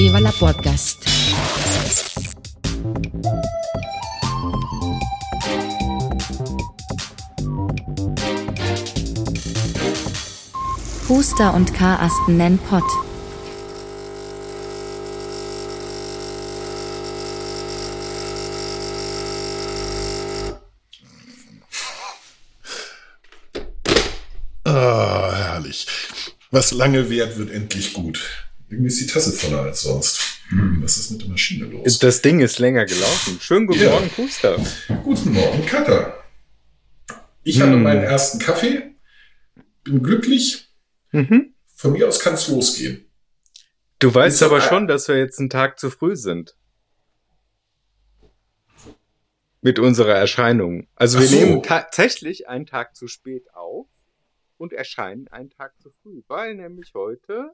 Viva Podcast. Huster und Karasten nennen Pott. Ah, herrlich. Was lange währt, wird endlich gut. Irgendwie ist die Tasse voller als sonst. Hm, was ist mit der Maschine los? Das Ding ist länger gelaufen. Schönen guten Ja. Morgen, Puster. Guten Morgen, Katha. Ich habe Hm. meinen ersten Kaffee, bin glücklich. Mhm. Von mir aus kann es losgehen. Du weißt Ist aber schon, dass wir jetzt einen Tag zu früh sind. Mit unserer Erscheinung. Also wir so. nehmen tatsächlich einen Tag zu spät auf und erscheinen einen Tag zu früh, weil nämlich heute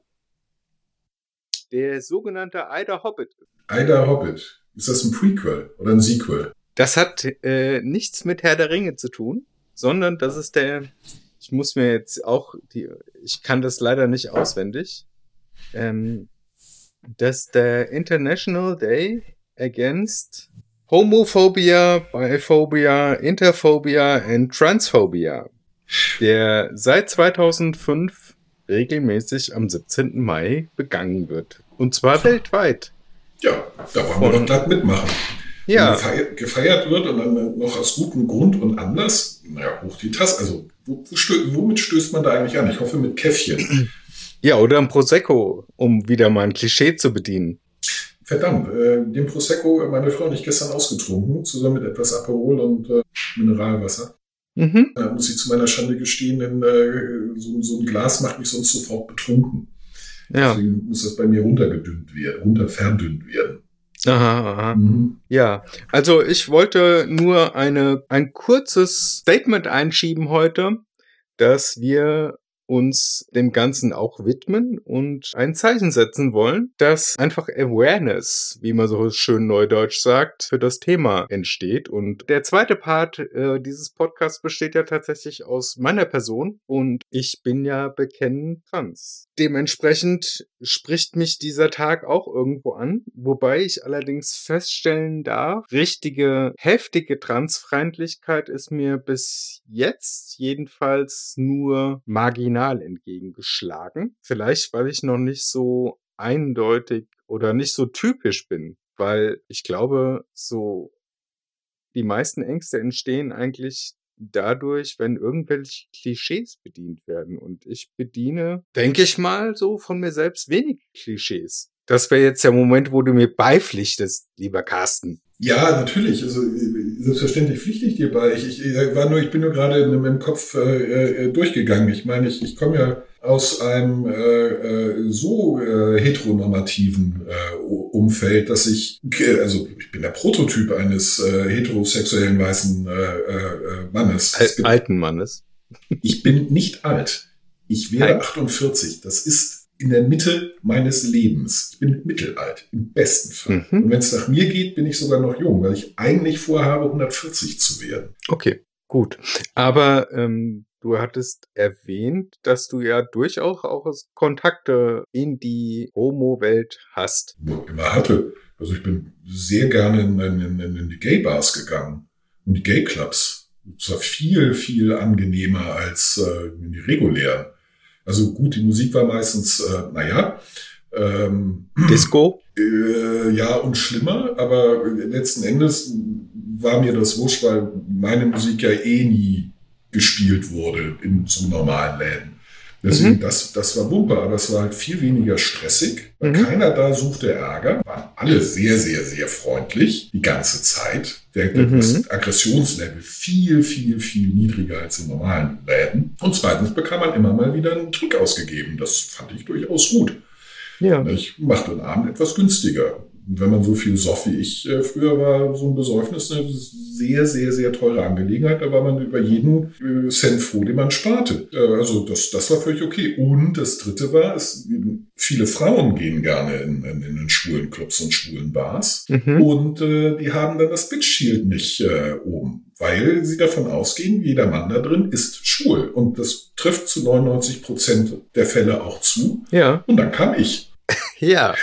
der sogenannte Eider Hobbit. Ida Hobbit. Ist das ein Prequel oder ein Sequel? Das hat äh, nichts mit Herr der Ringe zu tun, sondern das ist der, ich muss mir jetzt auch, die, ich kann das leider nicht auswendig, ähm, das ist der International Day Against Homophobia, Biphobia, Interphobia and Transphobia, der seit 2005 regelmäßig am 17. Mai begangen wird. Und zwar weltweit. Ja, da wollen wir doch glatt mitmachen. Ja. Wenn gefeiert, wird und dann noch aus gutem Grund und Anlass, naja, hoch die Tasse. Also, wo, wo stö womit stößt man da eigentlich an? Ich hoffe mit Käffchen. Ja, oder ein Prosecco, um wieder mal ein Klischee zu bedienen. Verdammt, äh, den Prosecco, meine Frau und ich gestern ausgetrunken, zusammen mit etwas Aperol und äh, Mineralwasser. Mhm. Da muss ich zu meiner Schande gestehen, denn äh, so, so ein Glas macht mich sonst sofort betrunken. Ja. Deswegen muss das bei mir runtergedünnt werden, runterverdünnt werden. Aha, aha. Mhm. Ja, also ich wollte nur eine, ein kurzes Statement einschieben heute, dass wir uns dem Ganzen auch widmen und ein Zeichen setzen wollen, dass einfach Awareness, wie man so schön neudeutsch sagt, für das Thema entsteht. Und der zweite Part äh, dieses Podcasts besteht ja tatsächlich aus meiner Person und ich bin ja bekennend trans. Dementsprechend spricht mich dieser Tag auch irgendwo an, wobei ich allerdings feststellen darf, richtige, heftige Transfeindlichkeit ist mir bis jetzt jedenfalls nur marginal entgegengeschlagen. Vielleicht, weil ich noch nicht so eindeutig oder nicht so typisch bin, weil ich glaube, so die meisten Ängste entstehen eigentlich dadurch, wenn irgendwelche Klischees bedient werden. Und ich bediene, denke ich mal, so von mir selbst wenig Klischees. Das wäre jetzt der Moment, wo du mir beipflichtest, lieber Carsten. Ja, natürlich. Also selbstverständlich pflichte ich dir bei. Ich, ich, war nur, ich bin nur gerade in meinem Kopf äh, äh, durchgegangen. Ich meine, ich, ich komme ja aus einem äh, äh, so äh, heteronormativen äh, Umfeld, dass ich, äh, also ich bin der Prototyp eines äh, heterosexuellen weißen äh, äh, Mannes. Es Al alten Mannes. Ich bin nicht alt. Ich werde Nein. 48. Das ist in der Mitte meines Lebens. Ich bin mittelalt, im besten Fall. Mhm. Und wenn es nach mir geht, bin ich sogar noch jung, weil ich eigentlich vorhabe, 140 zu werden. Okay, gut. Aber ähm, du hattest erwähnt, dass du ja durchaus auch Kontakte in die Homo-Welt hast. Immer hatte. Also ich bin sehr gerne in, in, in, in die Gay-Bars gegangen und die Gay-Clubs. Das war viel, viel angenehmer als äh, in die regulären. Also gut, die Musik war meistens, äh, naja, ähm, Disco? Äh, ja, und schlimmer, aber letzten Endes war mir das wurscht, weil meine Musik ja eh nie gespielt wurde in so normalen Läden. Deswegen, Mhm. das, das war Wumpe, aber es war halt viel weniger stressig. weil Mhm. Keiner da suchte Ärger. Waren alle sehr, sehr, sehr freundlich die ganze Zeit. Der, Mhm. Das Aggressionslevel viel, viel, viel niedriger als in normalen Läden. Und zweitens bekam man immer mal wieder einen Trick ausgegeben. Das fand ich durchaus gut. Ja. Ich mache den Abend etwas günstiger. Wenn man so viel soff wie ich äh, früher war, so ein Besäufnis eine sehr, sehr, sehr teure Angelegenheit. Da war man über jeden äh, Cent froh, den man sparte. Äh, also das, das war völlig okay. Und das Dritte war, es, viele Frauen gehen gerne in, in, in den schwulen Clubs und schwulen Bars. Mhm. Und äh, die haben dann das Bitch Shield nicht äh, oben, weil sie davon ausgehen, jeder Mann da drin ist schwul. Und das trifft zu 99 Prozent der Fälle auch zu. Ja. Und dann kam ich. Ja.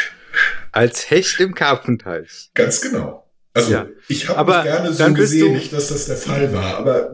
Als Hecht im Karpfenteich. Ganz genau. Also Ja. ich habe mich gerne so gesehen, nicht, dass das der Fall war, aber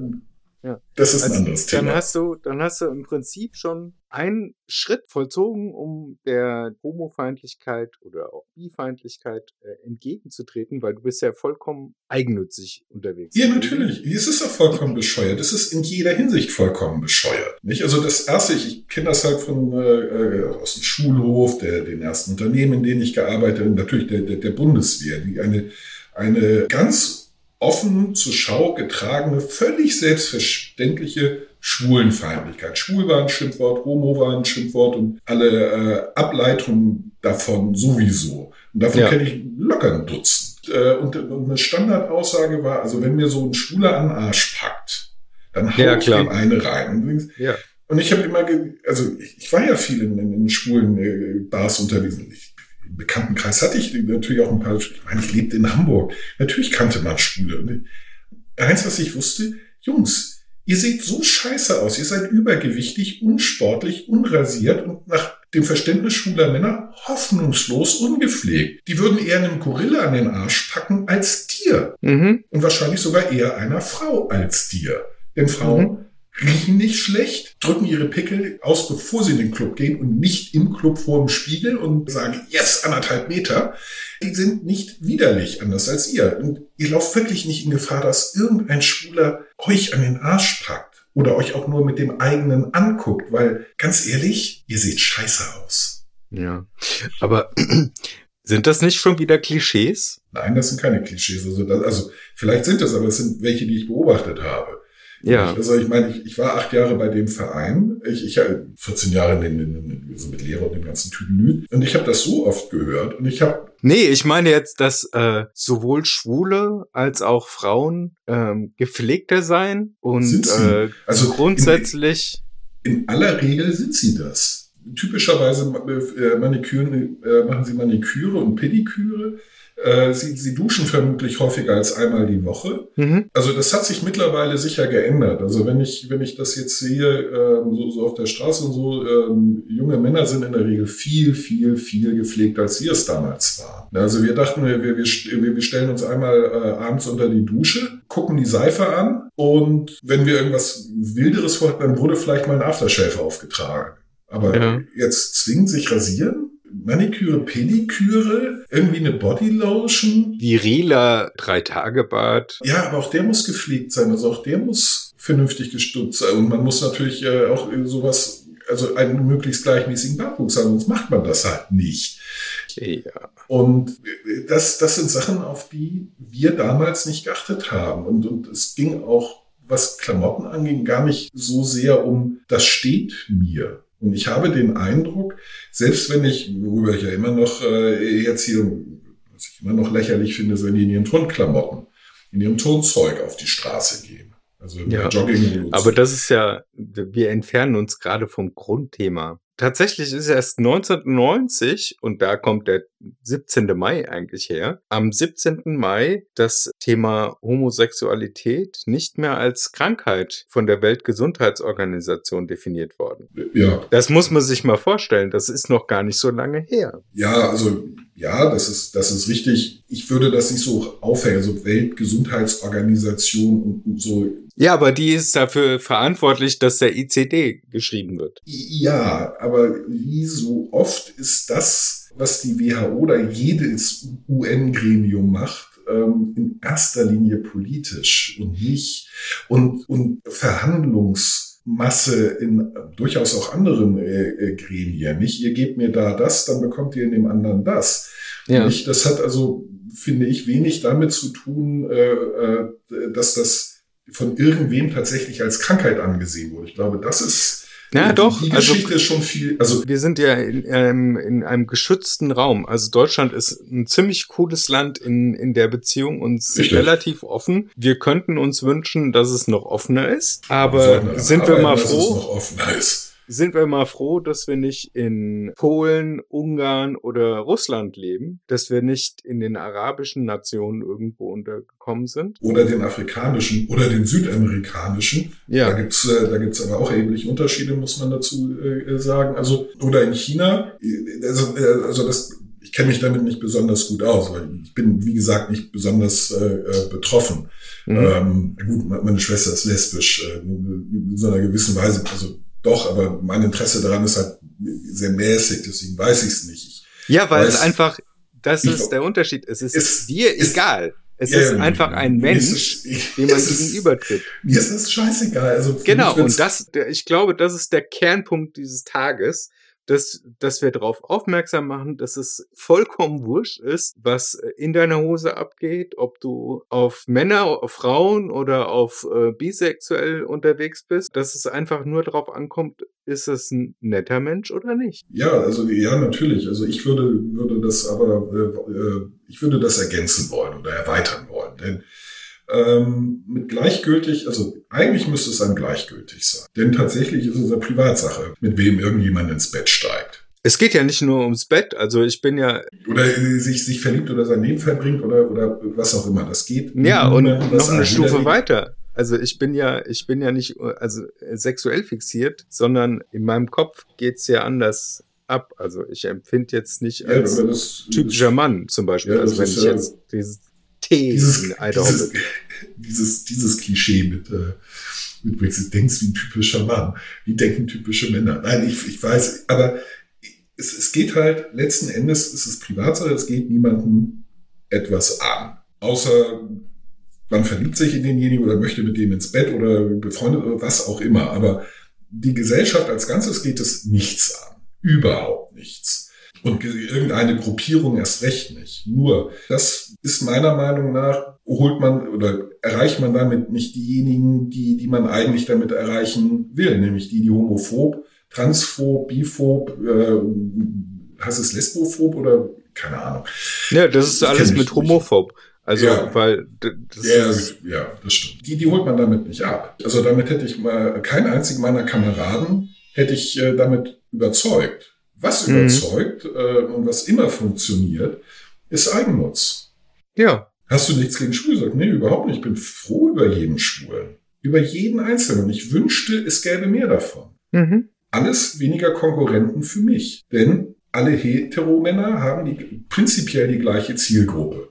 Ja. das ist ein Also, anderes dann Thema. hast du, dann hast du im Prinzip schon einen Schritt vollzogen, um der Homofeindlichkeit oder auch Bifeindlichkeit äh, entgegenzutreten, weil du bist ja vollkommen eigennützig unterwegs. Ja, natürlich. Es ist doch vollkommen bescheuert. Es ist in jeder Hinsicht vollkommen bescheuert. Nicht? Also das erste, ich, ich kenne das halt von äh, äh, aus dem Schulhof, der, den ersten Unternehmen, in denen ich gearbeitet habe, natürlich der, der, der Bundeswehr, die eine, eine ganz offen zur Schau getragene, völlig selbstverständliche Schwulenfeindlichkeit. Schwul war ein Schimpfwort, Homo war ein Schimpfwort und alle äh, Ableitungen davon sowieso. Und davon Ja. kenne ich locker ein Dutzend. Äh, und, und eine Standardaussage war, also wenn mir so ein Schwuler an den Arsch packt, dann hau Ja, ich dem eine rein. Und Ja. und ich habe immer, also ich, ich war ja viel in, in, in schwulen äh, Bars unterwegs. Ich, Bekanntenkreis hatte ich natürlich auch ein paar, ich meine, ich lebte in Hamburg. Natürlich kannte man Schwule. Ich- eins, was ich wusste, Jungs, ihr seht so scheiße aus. Ihr seid übergewichtig, unsportlich, unrasiert und nach dem Verständnis schwuler Männer hoffnungslos ungepflegt. Die würden eher einem Gorilla an den Arsch packen als dir. Mhm. Und wahrscheinlich sogar eher einer Frau als dir. Denn Frauen Mhm. Riechen nicht schlecht, drücken ihre Pickel aus, bevor sie in den Club gehen und nicht im Club vor dem Spiegel und sagen, yes, anderthalb Meter. Die sind nicht widerlich, anders als ihr. Und ihr lauft wirklich nicht in Gefahr, dass irgendein Schwuler euch an den Arsch packt oder euch auch nur mit dem eigenen anguckt, weil ganz ehrlich, ihr seht scheiße aus. Ja. Aber sind das nicht schon wieder Klischees? Nein, das sind keine Klischees. Also, das, also vielleicht sind das, aber es sind welche, die ich beobachtet habe. Ja. Also ich meine, ich, ich war acht Jahre bei dem Verein, ich, ich 14 Jahre in, in, in, so mit Lehrer und dem ganzen Tüdelü. Und ich habe das so oft gehört und ich habe Nee, ich meine jetzt, dass äh, sowohl Schwule als auch Frauen ähm, gepflegter sein und äh, Also grundsätzlich. in aller Regel sind sie das. Typischerweise äh, Maniküren, äh, machen sie Maniküre und Pediküre. Äh, sie, sie duschen vermutlich häufiger als einmal die Woche. Mhm. Also das hat sich mittlerweile sicher geändert. Also wenn ich, wenn ich das jetzt sehe, ähm, so, so auf der Straße und so, ähm, junge Männer sind in der Regel viel, viel, viel gepflegter, als wir es damals waren. Also wir dachten, wir, wir, wir wir stellen uns einmal äh, abends unter die Dusche, gucken die Seife an und wenn wir irgendwas Wilderes vorhatten, dann wurde vielleicht mal ein Aftershave aufgetragen. Aber Ja. jetzt zwingend sich rasieren? Maniküre, Pediküre, irgendwie eine Bodylotion, Viriler Drei-Tage-Bad. ja, aber auch der muss gepflegt sein. Also auch der muss vernünftig gestutzt sein. Und man muss natürlich äh, auch sowas, also einen möglichst gleichmäßigen Bartwuchs haben, sonst macht man das halt nicht. Ja. Und äh, das, das sind Sachen, auf die wir damals nicht geachtet haben. Und, und es ging auch, was Klamotten anging, gar nicht so sehr um, das steht mir. Und ich habe den Eindruck, selbst wenn ich, worüber ich ja immer noch äh, jetzt hier, was ich immer noch lächerlich finde, ist, wenn die in ihren Turnklamotten, in ihrem Turnzeug auf die Straße gehen. Also Ja. Jogging. Aber das ist ja, wir entfernen uns gerade vom Grundthema. Tatsächlich ist erst 1990, und da kommt der 17. Mai eigentlich her, am 17. Mai das Thema Homosexualität nicht mehr als Krankheit von der Weltgesundheitsorganisation definiert worden. ja, Das muss man sich mal vorstellen, das ist noch gar nicht so lange her. Ja, also ja, das ist, das ist richtig. Ich würde das nicht so aufhängen, also Weltgesundheitsorganisation und, so. Ja, aber die ist dafür verantwortlich, dass der ICD geschrieben wird. Ja, aber wie so oft ist das, was die WHO oder jedes UN-Gremium macht, ähm, in erster Linie politisch und nicht und, und Verhandlungsmasse in durchaus auch anderen äh, äh, Gremien. Nicht, ihr gebt mir da das, dann bekommt ihr in dem anderen das. Nicht? Das hat also, finde ich, wenig damit zu tun, äh, äh, dass das von irgendwem tatsächlich als Krankheit angesehen wurde. Ich glaube, das ist Ja, doch. Die Also- Geschichte ist schon viel. Also Wir sind ja in einem, in einem geschützten Raum. Also Deutschland ist ein ziemlich cooles Land in, in der Beziehung und relativ offen. Wir könnten uns wünschen, dass es noch offener ist. Aber daran sind wir mal dass es froh, noch offener ist. Sind wir mal froh, dass wir nicht in Polen, Ungarn oder Russland leben, dass wir nicht in den arabischen Nationen irgendwo untergekommen sind. Oder den afrikanischen oder den südamerikanischen. Da Ja, gibt's äh, da gibt's aber auch erhebliche Unterschiede, muss man dazu äh, sagen. Also, oder in China, äh, also, also das, ich kenne mich damit nicht besonders gut aus, weil ich bin, wie gesagt, nicht besonders äh betroffen. Mhm. Ähm, gut, meine Schwester ist lesbisch, äh, in so einer gewissen Weise, also doch, aber mein Interesse daran ist halt sehr mäßig, deswegen weiß ich es nicht. Ich ja, weil weiß, es einfach, das ist der Unterschied. Es ist, ist dir ist, egal. Es ja, ist einfach ein Mensch, ist, dem man gegenübertritt. Mir ist das scheißegal. Also genau, und das, ich glaube, das ist der Kernpunkt dieses Tages, dass, dass wir darauf aufmerksam machen, dass es vollkommen wurscht ist, was in deiner Hose abgeht, ob du auf Männer, auf Frauen oder auf äh, bisexuell unterwegs bist, dass es einfach nur darauf ankommt, ist es ein netter Mensch oder nicht? Ja, also ja, natürlich. Also ich würde, würde das aber, äh, äh ich würde das ergänzen wollen oder erweitern wollen. Denn ähm, mit gleichgültig, also eigentlich müsste es einem gleichgültig sein. Denn tatsächlich ist es eine Privatsache, mit wem irgendjemand ins Bett steigt. Es geht ja nicht nur ums Bett, also ich bin ja. Oder sich, sich verliebt oder sein Leben verbringt oder, oder was auch immer. Das geht. Ja, und noch eine Stufe weiter. Also ich bin ja, ich bin ja nicht also sexuell fixiert, sondern in meinem Kopf geht's ja anders ab. Also ich empfinde jetzt nicht als ja, das, typischer Mann zum Beispiel. Ja, also wenn ich jetzt dieses Tee dieses, dieses, dieses, dieses Klischee mit, äh, mit du denkst wie ein typischer Mann. Wie denken typische Männer? Nein, ich, ich weiß, aber es, es geht halt, letzten Endes ist es Privatsache, es geht niemandem etwas an. Außer man verliebt sich in denjenigen oder möchte mit dem ins Bett oder befreundet oder was auch immer. Aber die Gesellschaft als Ganzes geht es nichts an. Überhaupt nichts. Und irgendeine Gruppierung erst recht nicht. Nur, das ist meiner Meinung nach, holt man oder erreicht man damit nicht diejenigen, die, die man eigentlich damit erreichen will, nämlich die, die homophob, transphob, biphob, äh, heißt es lesbophob oder keine Ahnung. Ja, das ist das alles mit homophob. Also, ja. weil das ja, ja, das stimmt. Die, die holt man damit nicht ab. Also damit hätte ich mal keinen einzigen meiner Kameraden hätte ich äh, damit überzeugt. Was mhm. überzeugt äh, und was immer funktioniert, ist Eigennutz. Ja. Hast du nichts gegen Schwul? nee, überhaupt nicht. Ich bin froh über jeden Schwulen. Über jeden Einzelnen. Und ich wünschte, es gäbe mehr davon. Mhm. Alles weniger Konkurrenten für mich. Denn alle Heteromänner haben die, prinzipiell die gleiche Zielgruppe.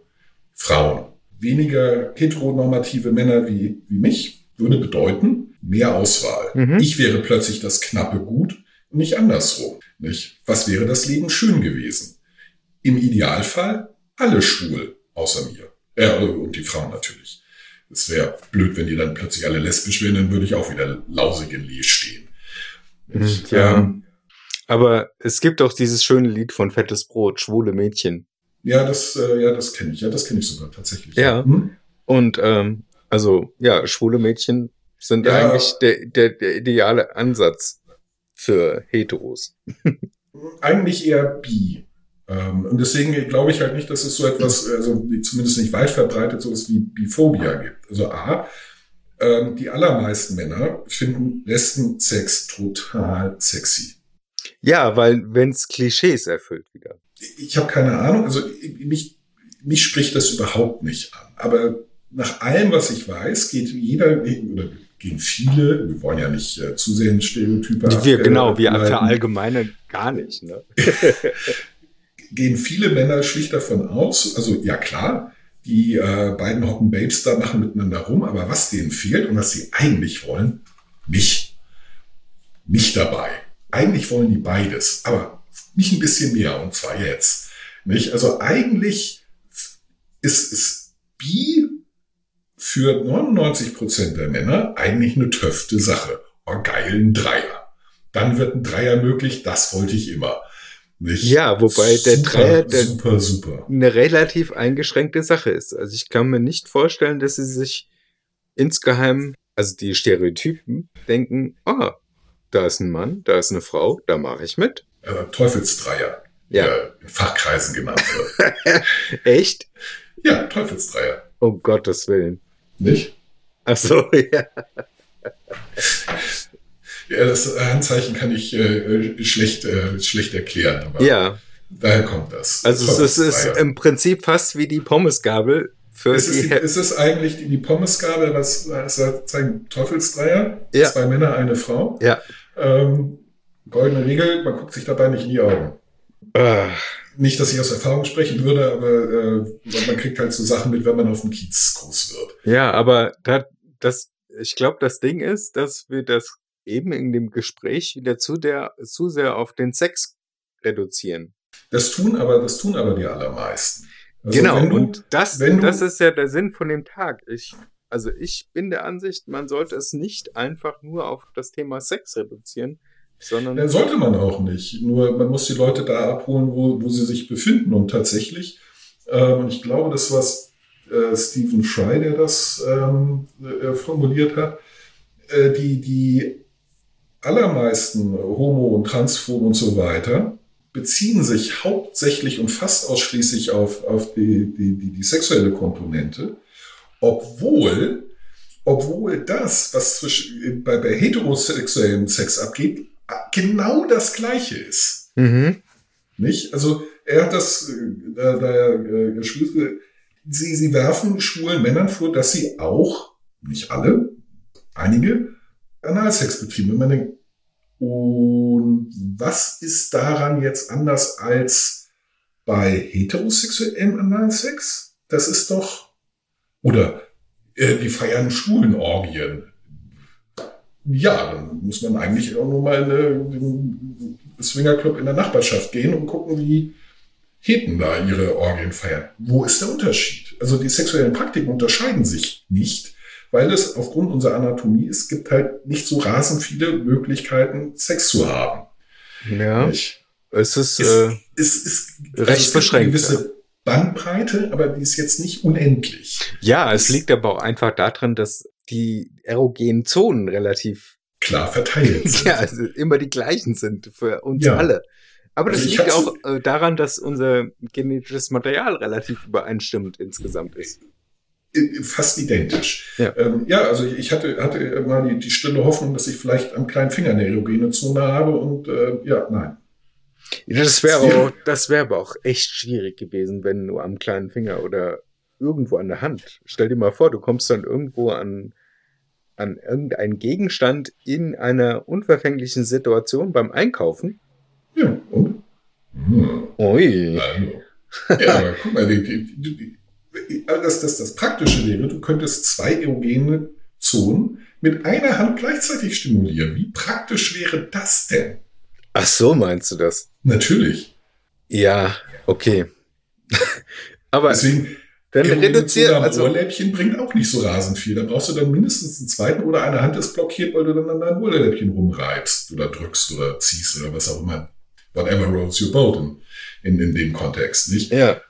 Frauen. Weniger heteronormative Männer wie, wie mich würde bedeuten mehr Auswahl. Mhm. Ich wäre plötzlich das knappe Gut nicht andersrum. Nicht? Was wäre das Leben schön gewesen? Im Idealfall alle schwul, außer mir. Äh, und die Frauen natürlich. Es wäre blöd, wenn die dann plötzlich alle lesbisch wären, dann würde ich auch wieder lausig in Lee stehen. Ich, ja. Ähm, aber es gibt auch dieses schöne Lied von Fettes Brot, schwule Mädchen. Ja, das, äh, ja, das kenne ich. Ja, das kenne ich sogar tatsächlich. Ja. Hm? Und ähm, also ja, schwule Mädchen sind ja. eigentlich der, der, der ideale Ansatz für Heteros. eigentlich eher bi. Ähm, und deswegen glaube ich halt nicht, dass es so etwas, also zumindest nicht weit verbreitet, so etwas wie Biphobia gibt. Also A, ähm, die allermeisten Männer finden Lesben-Sex total sexy. Ja, weil wenn es Klischees erfüllt wieder. Ich habe keine Ahnung, also mich, mich spricht das überhaupt nicht an. Aber nach allem, was ich weiß, geht jeder oder gehen viele, wir wollen ja nicht äh, zusehen Stereotype. Wir, genau, wir verallgemeinern gar nicht. Ne? gehen viele Männer schlicht davon aus, also ja klar, die äh, beiden Hocken Babes da machen miteinander rum, aber was denen fehlt und was sie eigentlich wollen, mich. Mich dabei. Eigentlich wollen die beides, aber mich ein bisschen mehr und zwar jetzt. Nicht? Also eigentlich ist, ist Bi für 99 Prozent der Männer eigentlich eine töfte Sache. Oh, geilen Dreier. Dann wird ein Dreier möglich, das wollte ich immer. Nicht? Ja, wobei super, der Dreier der super, super. eine relativ eingeschränkte Sache ist. Also ich kann mir nicht vorstellen, dass sie sich insgeheim, also die Stereotypen, denken, ah, oh, da ist ein Mann, da ist eine Frau, da mache ich mit. Äh, Teufelsdreier, ja. der in Fachkreisen genannt wird. Echt? Ja, Teufelsdreier. Um Gottes Willen. Nicht? Ach so, ja. Ja, das Handzeichen kann ich äh, schlecht, äh, schlecht erklären. Aber ja. Daher kommt das. Also es ist im Prinzip fast wie die Pommesgabel. Für ist, es, die, ist es eigentlich die, die Pommesgabel, was, was zeigen Teufelsdreier? Ja. Zwei Männer, eine Frau. Ja. Ähm, goldene Regel, man guckt sich dabei nicht in die Augen. Ah. Nicht, dass ich aus Erfahrung sprechen würde, aber äh, man kriegt halt so Sachen mit, wenn man auf dem Kiez groß wird. Ja, aber da, das, ich glaube, das Ding ist, dass wir das eben in dem Gespräch wieder zu der, zu sehr auf den Sex reduzieren. Das tun aber, das tun aber die allermeisten. Also genau, du, und das, das ist ja der Sinn von dem Tag. Ich, also ich bin der Ansicht, man sollte es nicht einfach nur auf das Thema Sex reduzieren, sondern. Sollte man auch nicht. Nur man muss die Leute da abholen, wo, wo sie sich befinden. Und tatsächlich, ähm, ich glaube, das war äh, Stephen Fry, der das ähm, äh, formuliert hat, äh, die, die allermeisten Homo- und Transphoben und so weiter beziehen sich hauptsächlich und fast ausschließlich auf, auf die, die, die, die sexuelle Komponente, obwohl, obwohl das, was zwischen, bei, bei heterosexuellem Sex abgeht, genau das Gleiche ist. Mhm. Nicht? Also er hat das, da, da äh, sie, sie werfen schwulen Männern vor, dass sie auch, nicht alle, einige, Analsex betrieben. Und denkt, und was ist daran jetzt anders als bei heterosexuellem Analsex? Das ist doch, oder äh, die feiern schwulen Orgien. Ja, dann muss man eigentlich auch nur mal in den Swingerclub in der Nachbarschaft gehen und gucken, wie Heten da ihre Orgien feiern. Wo ist der Unterschied? Also die sexuellen Praktiken unterscheiden sich nicht weil es aufgrund unserer Anatomie, es gibt halt nicht so rasend viele Möglichkeiten, Sex zu haben. Ja. Nicht? Es ist, es, äh, es ist recht also es beschränkt. Eine gewisse Bandbreite, aber die ist jetzt nicht unendlich. Ja, es liegt aber auch einfach daran, dass die erogenen Zonen relativ klar verteilt sind. ja, also immer die gleichen sind für uns ja. alle. Aber das also liegt auch äh, daran, dass unser genetisches Material relativ übereinstimmend insgesamt ist fast identisch. Ja, ähm, ja also ich hatte, hatte mal die, die stille Hoffnung, dass ich vielleicht am kleinen Finger eine erogene Zone habe und äh, ja, nein. Das wäre das wäre aber auch echt schwierig gewesen, wenn nur am kleinen Finger oder irgendwo an der Hand. Stell dir mal vor, du kommst dann irgendwo an, an irgendeinen Gegenstand in einer unverfänglichen Situation beim Einkaufen. Ja, und? Hm. Ui. Also, ja, aber guck mal, die, die, die, dass das, das Praktische wäre, du könntest zwei erogene Zonen mit einer Hand gleichzeitig stimulieren. Wie praktisch wäre das denn? Ach so, meinst du das? Natürlich. Ja, okay. Aber deswegen dann reduziert also Ohrläppchen bringt auch nicht so rasend viel. Da brauchst du dann mindestens einen zweiten oder eine Hand ist blockiert, weil du dann an deinem Ohrläppchen rumreibst oder drückst oder ziehst oder was auch immer. Whatever rolls your boat in, in, in dem Kontext, nicht? Ja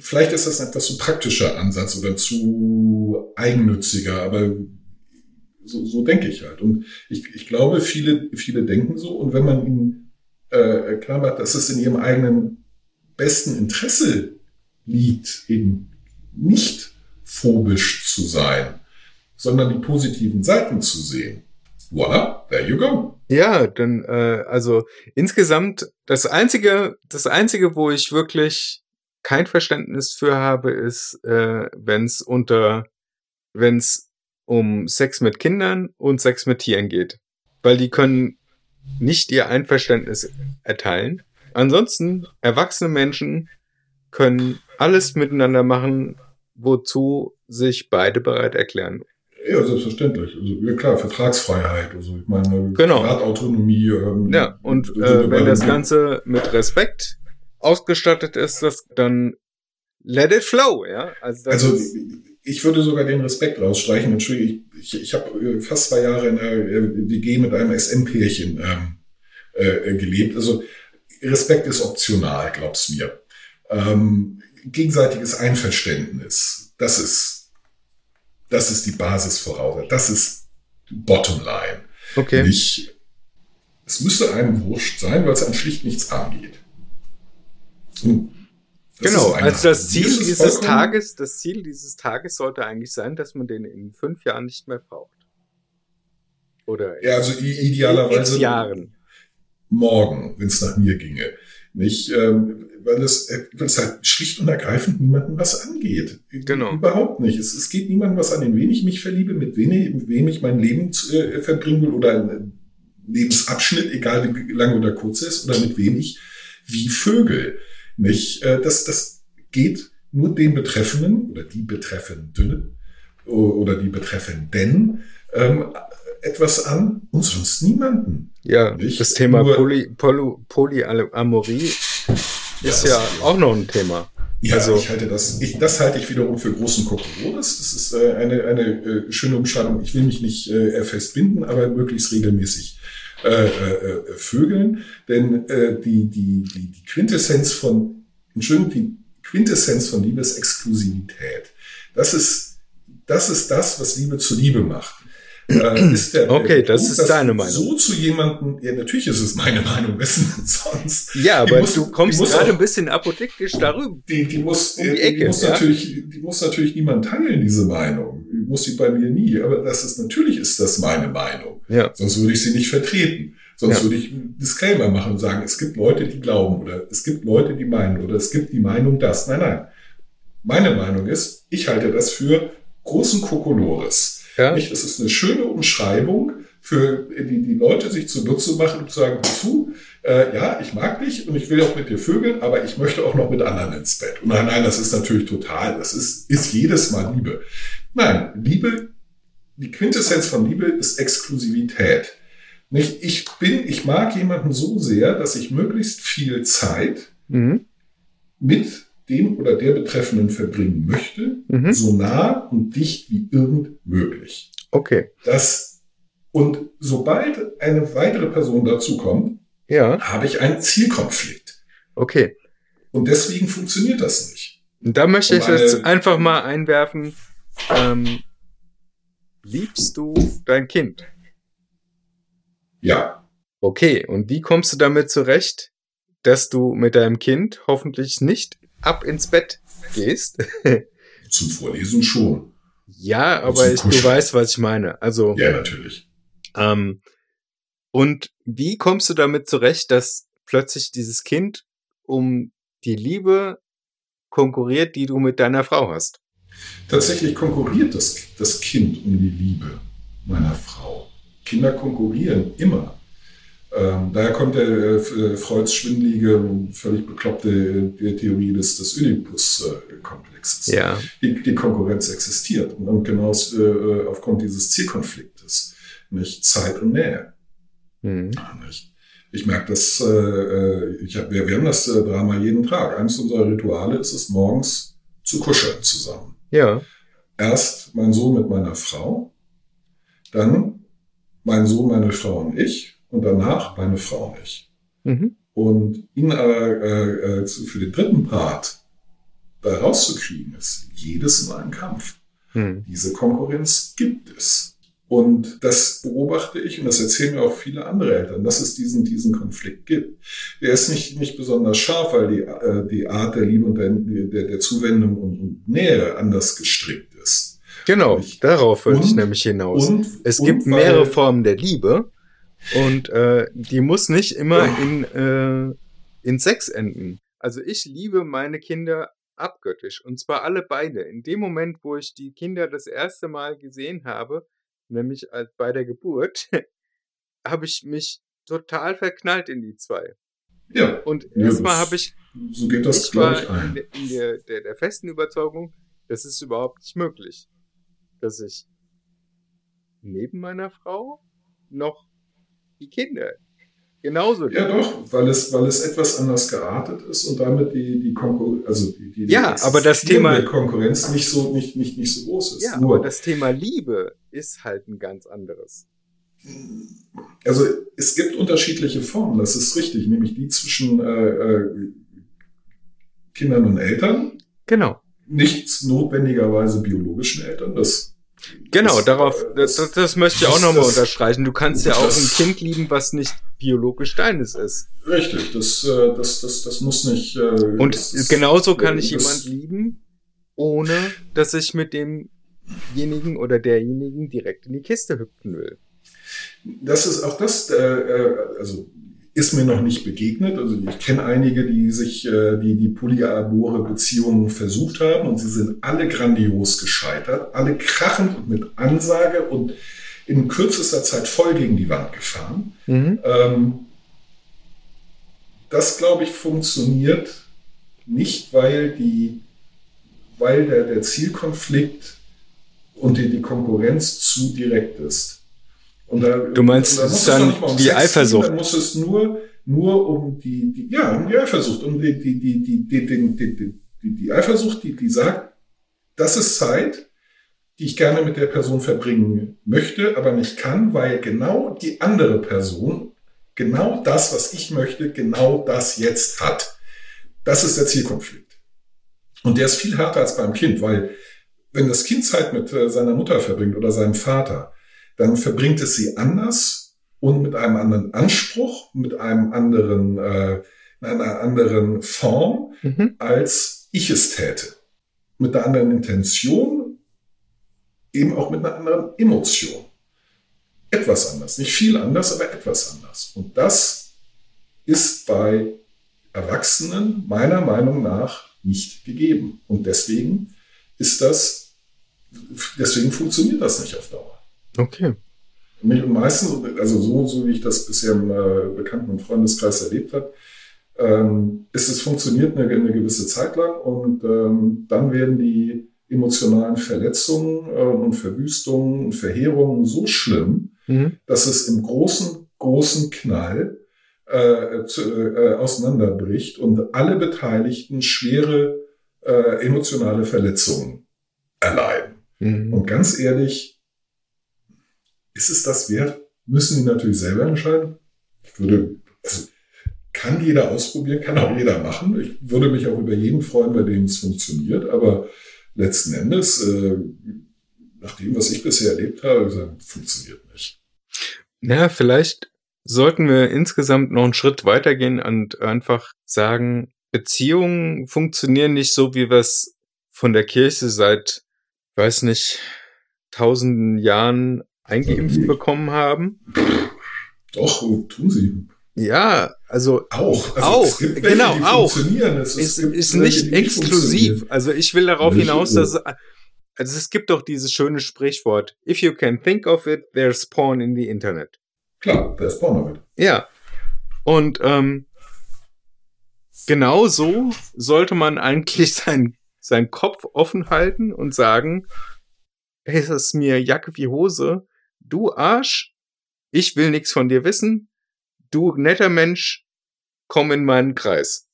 vielleicht ist das ein etwas zu praktischer Ansatz oder zu eigennütziger, aber so, so denke ich halt. Und ich, ich glaube, viele, viele denken so. Und wenn man ihnen äh, klar macht, dass es in ihrem eigenen besten Interesse liegt, eben nicht phobisch zu sein, sondern die positiven Seiten zu sehen. Voila, there you go. Ja, dann äh, also insgesamt das einzige, das einzige, wo ich wirklich kein Verständnis für habe, ist, äh, wenn es unter, wenn es um Sex mit Kindern und Sex mit Tieren geht. Weil die können nicht ihr Einverständnis erteilen. Ansonsten, erwachsene Menschen können alles miteinander machen, wozu sich beide bereit erklären. Ja, selbstverständlich. Also, ja klar, Vertragsfreiheit, also ich meine, genau. Privatautonomie. Ähm, ja, und äh, wenn das Ganze mit Respekt ausgestattet ist, das dann let it flow, ja. Also, also ich würde sogar den Respekt rausstreichen. Entschuldigung, ich, ich, ich habe äh, fast zwei Jahre in einer äh, WG mit einem SM-Pärchen ähm, äh, gelebt. Also Respekt ist optional, glaub's mir. Ähm, gegenseitiges Einverständnis, das ist, das ist die Basis voraus. Das ist Bottomline. Okay. Nicht, es müsste einem wurscht sein, weil es einem schlicht nichts angeht. Das genau, also das Ziel dieses? Tages, das Ziel dieses Tages sollte eigentlich sein, dass man den in fünf Jahren nicht mehr braucht. Oder ja, also idealerweise in Jahren. morgen, wenn es nach mir ginge. Nicht, ähm, weil, es, äh, weil es halt schlicht und ergreifend niemandem was angeht. Genau. Überhaupt nicht. Es, es geht niemandem was an, in wen ich mich verliebe, mit wem, mit wem ich mein Leben äh, verbringen will oder ein Lebensabschnitt, egal wie lang oder kurz ist, oder mit wem ich wie Vögel. Nicht? Äh, das, das geht nur den Betreffenden oder die Betreffenden oder die Betreffenden ähm, etwas an und sonst niemanden. Ja, nicht? das Thema nur, Poly, Poly, Polyamorie ist ja, ja auch noch ein Thema. Ja, also, ich halte das, ich, das halte ich wiederum für großen Kokolores. Das ist äh, eine, eine äh, schöne Umschreibung. Ich will mich nicht äh, festbinden, aber möglichst regelmäßig äh, äh, vögeln. Denn äh, die, die, die, die Quintessenz von, Entschuldigung, die Quintessenz von Liebe ist Exklusivität. Das ist, das ist das, was Liebe zu Liebe macht äh, ist der, okay, der das Punkt, ist deine Meinung. So zu jemandem, ja, natürlich ist es meine Meinung, wissen sonst. Ja, aber muss, du kommst gerade ein bisschen apothektisch darüber. Die, die muss, um die, Ecke, die muss ja? natürlich, die muss natürlich niemand teilen, diese Meinung. Die muss sie bei mir nie. Aber das ist, natürlich ist das meine Meinung. Ja. Sonst würde ich sie nicht vertreten. Sonst ja. würde ich einen Disclaimer machen und sagen, es gibt Leute, die glauben oder es gibt Leute, die meinen oder es gibt die Meinung das. Nein, nein. Meine Meinung ist, ich halte das für großen Kokolores. Ja. Nicht? Es ist eine schöne Umschreibung für die, die Leute sich zunutze machen und zu sagen, zu, äh, ja, ich mag dich und ich will auch mit dir vögeln, aber ich möchte auch noch mit anderen ins Bett. Und nein, nein, das ist natürlich total, das ist, ist jedes Mal Liebe. Nein, Liebe, die Quintessenz von Liebe ist Exklusivität. Nicht? Ich bin, ich mag jemanden so sehr, dass ich möglichst viel Zeit mhm. mit dem oder der Betreffenden verbringen möchte, mhm. so nah und dicht wie irgend möglich. Okay. Das, und sobald eine weitere Person dazukommt, ja. habe ich einen Zielkonflikt. Okay. Und deswegen funktioniert das nicht. Und da möchte ich jetzt einfach mal einwerfen, ähm, liebst du dein Kind? Ja. Okay, und wie kommst du damit zurecht, dass du mit deinem Kind hoffentlich nicht ab ins Bett gehst. Zum Vorlesen schon. Ja, aber ich, du weißt, was ich meine. Also. Ja, natürlich. Ähm, und wie kommst du damit zurecht, dass plötzlich dieses Kind um die Liebe konkurriert, die du mit deiner Frau hast? Tatsächlich konkurriert das, das Kind um die Liebe meiner Frau. Kinder konkurrieren immer. Ähm, daher kommt der äh, Freuds schwindelige, völlig bekloppte äh, Theorie des, des Oedipus-Komplexes. Ja. Die, die, Konkurrenz existiert und, genau äh, aufgrund dieses Zielkonfliktes, nicht Zeit und Nähe. Mhm. Nicht? Ich merke das, äh, äh, ich hab, wir, wir haben das äh, Drama jeden Tag. Eines unserer Rituale ist es, morgens zu kuscheln zusammen. Ja. Erst mein Sohn mit meiner Frau, dann mein Sohn, meine Frau und ich und danach meine Frau nicht. Mhm. Und ihn aber äh, äh, für den dritten Part da rauszukriegen, ist jedes Mal ein Kampf. Mhm. Diese Konkurrenz gibt es. Und das beobachte ich und das erzählen mir auch viele andere Eltern, dass es diesen, diesen Konflikt gibt. Er ist nicht, nicht besonders scharf, weil die, äh, die Art der Liebe und der, der, der Zuwendung und, und Nähe anders gestrickt ist. Genau, ich, darauf würde ich nämlich hinaus. Und, es und gibt mehrere Formen der Liebe und äh, die muss nicht immer in, äh, in Sex enden. Also ich liebe meine Kinder abgöttisch. Und zwar alle beide. In dem Moment, wo ich die Kinder das erste Mal gesehen habe, nämlich als bei der Geburt, habe ich mich total verknallt in die zwei. Ja. Und erstmal habe ich. So geht das, glaube ich, ein. In, der, der, der festen Überzeugung, das ist überhaupt nicht möglich. Dass ich neben meiner Frau noch die Kinder. Genauso. Ja, doch, weil es, weil es etwas anders geartet ist und damit die, die Konkurrenz, also die, die, ja, aber das Thema Konkurrenz nicht so, nicht, nicht, nicht so groß ist. Ja, Nur, aber das Thema Liebe ist halt ein ganz anderes. Also es gibt unterschiedliche Formen, das ist richtig, nämlich die zwischen äh, äh, Kindern und Eltern. Genau. Nicht notwendigerweise biologischen Eltern, das Genau, das, darauf, das, das, das möchte ich auch nochmal unterstreichen. Du kannst ja auch ein Kind lieben, was nicht biologisch deines ist. Richtig, das, äh, das, das, das muss nicht. Äh, Und das, genauso kann ich jemand lieben, ohne dass ich mit demjenigen oder derjenigen direkt in die Kiste hüpfen will. Das ist auch das, äh, also ist mir noch nicht begegnet. Also ich kenne einige, die sich äh, die, die polyamore Beziehungen versucht haben und sie sind alle grandios gescheitert, alle krachend und mit Ansage und in kürzester Zeit voll gegen die Wand gefahren. Mhm. Ähm, das, glaube ich, funktioniert nicht, weil, die, weil der, der Zielkonflikt und die, die Konkurrenz zu direkt ist. Und da, du meinst, da es dann um die Eifersucht? Gehen, dann muss es nur, nur um die, die, ja, um die Eifersucht, um die, die, die, die, die, die, die, die, die Eifersucht, die, die sagt, das ist Zeit, die ich gerne mit der Person verbringen möchte, aber nicht kann, weil genau die andere Person genau das, was ich möchte, genau das jetzt hat. Das ist der Zielkonflikt. Und der ist viel härter als beim Kind, weil wenn das Kind Zeit mit äh, seiner Mutter verbringt oder seinem Vater, dann verbringt es sie anders und mit einem anderen Anspruch, mit einem anderen, äh, in einer anderen Form, mhm. als ich es täte. Mit einer anderen Intention, eben auch mit einer anderen Emotion. Etwas anders. Nicht viel anders, aber etwas anders. Und das ist bei Erwachsenen meiner Meinung nach nicht gegeben. Und deswegen ist das, deswegen funktioniert das nicht auf Dauer. Okay. Und meistens, also so, so wie ich das bisher im äh, Bekannten- und Freundeskreis erlebt habe, ähm, ist es funktioniert eine, eine, gewisse Zeit lang und ähm, dann werden die emotionalen Verletzungen äh, und Verwüstungen und Verheerungen so schlimm, mhm. dass es im großen, großen Knall äh, zu, äh, auseinanderbricht und alle Beteiligten schwere äh, emotionale Verletzungen erleiden. Mhm. Und ganz ehrlich, ist es das wert? Müssen die natürlich selber entscheiden. Ich würde, also kann jeder ausprobieren, kann auch jeder machen. Ich würde mich auch über jeden freuen, bei dem es funktioniert, aber letzten Endes, äh, nach dem, was ich bisher erlebt habe, gesagt, funktioniert nicht. Ja, vielleicht sollten wir insgesamt noch einen Schritt weitergehen und einfach sagen, Beziehungen funktionieren nicht so, wie wir es von der Kirche seit, weiß nicht, tausenden Jahren eingeimpft bekommen haben. Doch, tun sie. Ja, also auch, also auch, welche, genau, auch. Es, es ist nicht exklusiv. Also ich will darauf nicht hinaus, dass also es gibt doch dieses schöne Sprichwort: If you can think of it, there's porn in the Internet. Klar, there's porn of it. Ja. Und ähm, genau so sollte man eigentlich sein, seinen Kopf offen halten und sagen, hey, es ist mir Jacke wie Hose, du Arsch, ich will nichts von dir wissen, du netter Mensch, komm in meinen Kreis.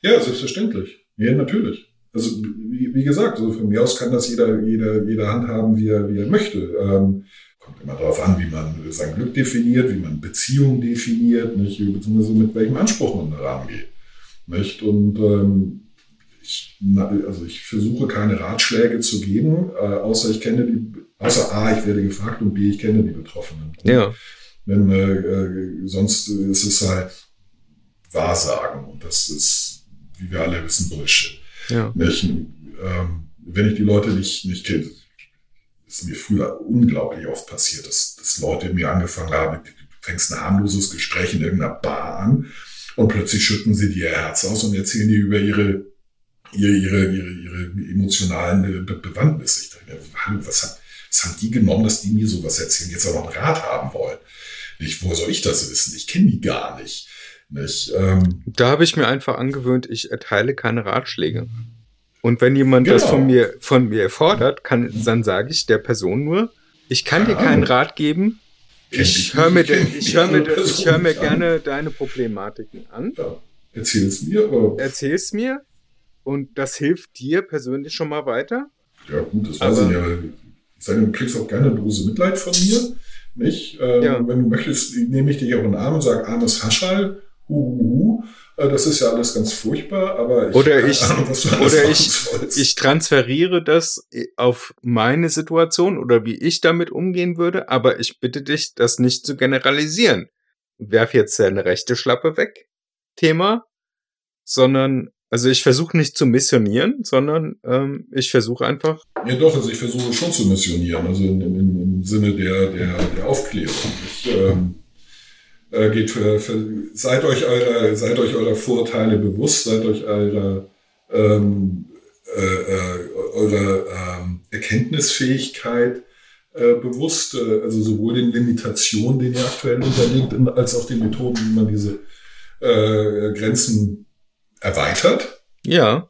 Ja, selbstverständlich. Ja, natürlich. Also wie, wie gesagt, also von mir aus kann das jeder, jeder, jeder handhaben, wie er, wie er möchte. Ähm, kommt immer darauf an, wie man sein Glück definiert, wie man Beziehungen definiert, nicht? beziehungsweise mit welchem Anspruch man da rangeht. Nicht? Und ähm, ich, also ich versuche keine Ratschläge zu geben, äh, außer ich kenne die, außer A, ich werde gefragt und B, ich kenne die Betroffenen. Ja. Denn äh, äh, sonst ist es halt Wahrsagen und das ist, wie wir alle wissen, Bullshit. Ja. Nicht, ähm, wenn ich die Leute nicht, nicht kenne, ist mir früher unglaublich oft passiert, dass, dass Leute mir angefangen haben, du fängst ein harmloses Gespräch in irgendeiner Bar an und plötzlich schütten sie dir ihr Herz aus und erzählen dir über ihre, ihre, ihre, ihre, ihre emotionalen Be Bewandtnisse. Ich dachte mir, was, hat, was haben die genommen, dass die mir sowas erzählen, jetzt noch einen Rat haben wollen? Nicht, woher soll ich das wissen? Ich kenne die gar nicht. nicht ähm, da habe ich mir einfach angewöhnt, ich erteile keine Ratschläge. Und wenn jemand genau. das von mir, von mir fordert, kann, dann sage ich der Person nur, ich kann dir keinen Rat geben. Ich höre mir, ich hör mir, ich hör mir gerne deine Problematiken an. Ja. Erzähl's mir, aber. Erzähl's mir. Und das hilft dir persönlich schon mal weiter. Ja, gut, das weiß ich ja. Ich sage, du kriegst auch gerne eine Dose Mitleid von mir. Nicht? Ähm, ja. Wenn du möchtest, nehme ich dich auch in den Arm und sage, armes Haschall, huhuhu. Äh, das ist ja alles ganz furchtbar, aber ich oder ich, Ahnung, oder ich, ich transferiere das auf meine Situation oder wie ich damit umgehen würde, aber ich bitte dich, das nicht zu generalisieren. Werf jetzt deine rechte Schlappe weg, Thema, sondern also ich versuche nicht zu missionieren, sondern ähm, ich versuche einfach. Ja doch, also ich versuche schon zu missionieren, also im, im, im Sinne der, der, der Aufklärung. Ich, ähm, äh, geht für, für, seid euch eurer, seid euch eurer Vorteile bewusst, seid euch eurer, ähm, äh, äh, eurer ähm, Erkenntnisfähigkeit äh, bewusst, äh, also sowohl den Limitationen, denen ihr aktuell unterliegt, als auch den Methoden, wie man diese äh, Grenzen erweitert. Ja.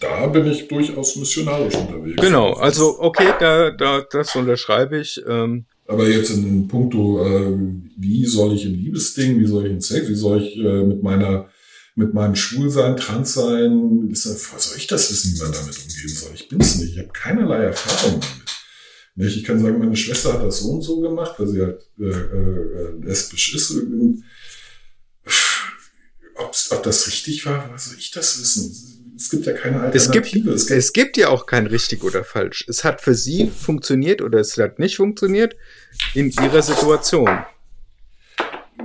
Da bin ich durchaus missionarisch unterwegs. Genau, also okay, da, da, das unterschreibe ich. Ähm, Aber jetzt in puncto, äh, wie soll ich im Liebesding, wie soll ich in Sex, wie soll ich äh, mit meiner mit meinem Schwulsein, Transsein, soll ich das wissen, wie man damit umgehen soll? Ich bin's nicht, ich habe keinerlei Erfahrung damit. Nicht? Ich kann sagen, meine Schwester hat das so und so gemacht, weil sie halt äh, äh, lesbisch ist. Und, ob das richtig war, was soll ich das wissen? Es gibt ja keine Alternative. Es gibt, es gibt, ja auch kein richtig oder falsch. Es hat für sie funktioniert oder es hat nicht funktioniert in ihrer Situation.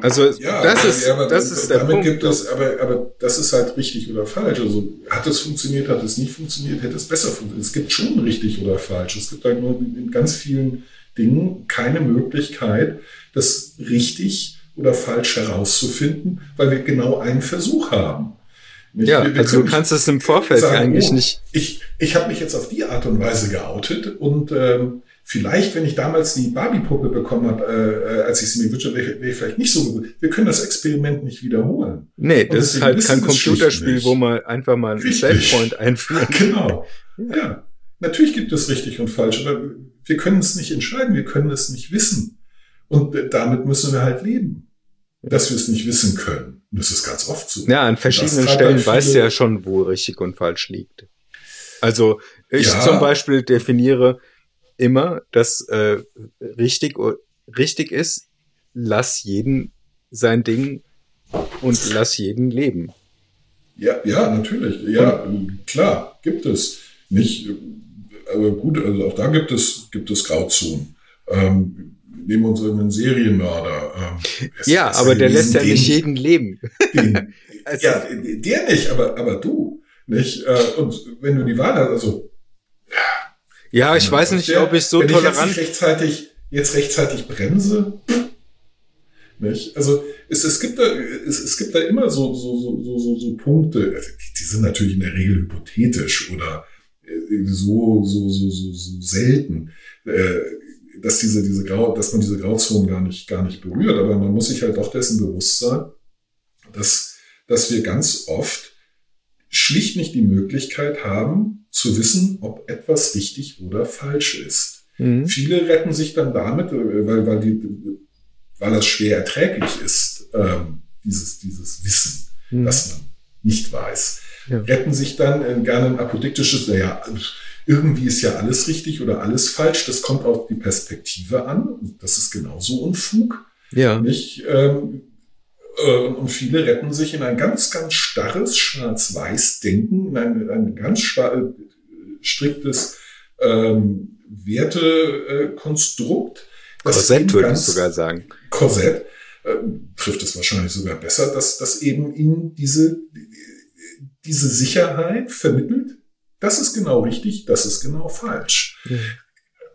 Also ja, das ist, ja, das ist der damit Punkt. gibt es, aber, aber das ist halt richtig oder falsch. Also hat es funktioniert, hat es nicht funktioniert, hätte es besser funktioniert. Es gibt schon richtig oder falsch. Es gibt halt nur in ganz vielen Dingen keine Möglichkeit, das richtig oder falsch herauszufinden, weil wir genau einen Versuch haben. Nicht? ja, Wir- wir also du kannst es im Vorfeld sagen, eigentlich oh, nicht. Ich, ich habe mich jetzt auf die Art und Weise geoutet und ähm, vielleicht, wenn ich damals die Barbie-Puppe bekommen habe, äh, äh, als ich sie mir gewünscht habe, wäre ich vielleicht nicht so gut. Wir können das Experiment nicht wiederholen. Nee, Und das ist halt kein Computerspiel, wo man einfach mal einen. Savepoint einführt. Genau. Ja. Natürlich gibt es richtig und falsch, aber wir können es nicht entscheiden, wir können es nicht wissen. Und damit müssen wir halt leben, dass wir es nicht wissen können. Und das ist ganz oft so. Ja, an verschiedenen Stellen halt weißt du ja schon, wo richtig und falsch liegt. Also ich Ja. zum Beispiel definiere immer, dass äh, richtig, richtig ist, lass jeden sein Ding und lass jeden leben. Ja, ja, natürlich. Ja, klar, gibt es. Nicht, äh, aber gut, also auch da gibt es, gibt es Grauzonen. Ähm, nehmen wir uns einen Serienmörder. Ähm, Ja, aber der lässt ja nicht jeden leben. Den, Also, ja, der nicht, aber, aber du. Nicht? Äh, Und wenn du die Wahl hast, also ja, ich weiß nicht, Der- ob ich so wenn tolerant. Ich jetzt, rechtzeitig, jetzt rechtzeitig bremse. Nicht? Also es, es, gibt da, es, es gibt da immer so, so, so, so, so, Punkte, also die, die sind natürlich in der Regel hypothetisch oder äh, so, so, so, so, so selten, äh, dass, diese, diese Grau, dass man diese Grauzonen gar nicht, gar nicht berührt. Aber man muss sich halt auch dessen bewusst sein, dass, dass wir ganz oft schlicht nicht die Möglichkeit haben, zu wissen, ob etwas richtig oder falsch ist. Mhm. Viele retten sich dann damit, äh, weil, weil, die, weil das schwer erträglich ist, ähm, dieses, dieses Wissen, Mhm. das man nicht weiß. Ja. Retten sich dann in gerne ein apodiktisches, naja, irgendwie ist ja alles richtig oder alles falsch. Das kommt auf die Perspektive an. Und Das ist genauso Unfug. Ja. Nicht? Ähm, äh, und viele retten sich in ein ganz, ganz starres Schwarz-Weiß-Denken, in ein, ein ganz äh, striktes ähm, Wertekonstrukt. Korsett würde ich sogar sagen. Korsett äh, trifft es wahrscheinlich sogar besser, dass das eben ihnen diese, diese Sicherheit vermittelt. Das ist genau richtig, das ist genau falsch.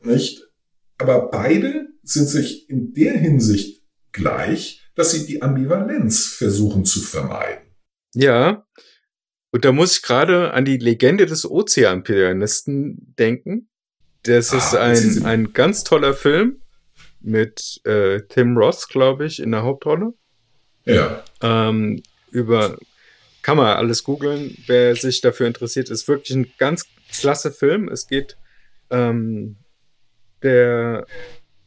Nicht? Aber beide sind sich in der Hinsicht gleich, dass sie die Ambivalenz versuchen zu vermeiden. Ja. Und da muss ich gerade an die Legende des Ozeanpianisten denken. Das ist Ah, Sie ein, ein ganz toller Film mit äh, Tim Ross, glaube ich, in der Hauptrolle. Ja, Ähm, über kann man alles googeln, wer sich dafür interessiert, ist wirklich ein ganz klasse Film. Es geht ähm, der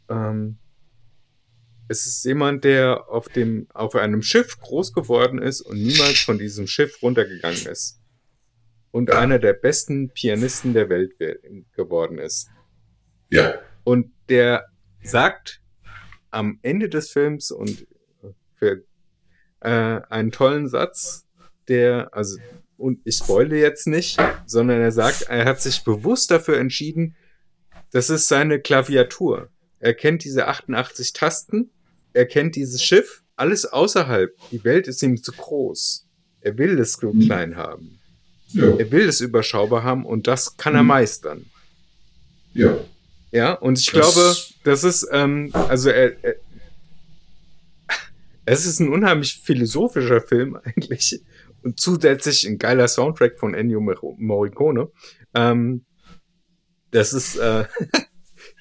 ähm, es ist jemand, der auf dem auf einem Schiff groß geworden ist und niemals von diesem Schiff runtergegangen ist und einer der besten Pianisten der Welt geworden ist. ja, Und der sagt am Ende des Films und für äh, einen tollen Satz, der, also, und ich spoile jetzt nicht, sondern er sagt, er hat sich bewusst dafür entschieden, das ist seine Klaviatur. Er kennt diese 88 Tasten, er kennt dieses Schiff, alles außerhalb. Die Welt ist ihm zu groß. Er will es so Mhm. klein haben. ja, Er will es überschaubar haben und das kann er Mhm. meistern. ja. Ja, und ich Das- glaube, das ist, ähm, also er, er, es ist ein unheimlich philosophischer Film eigentlich und zusätzlich ein geiler Soundtrack von Ennio Mor- Morricone. Ähm, das ist, äh,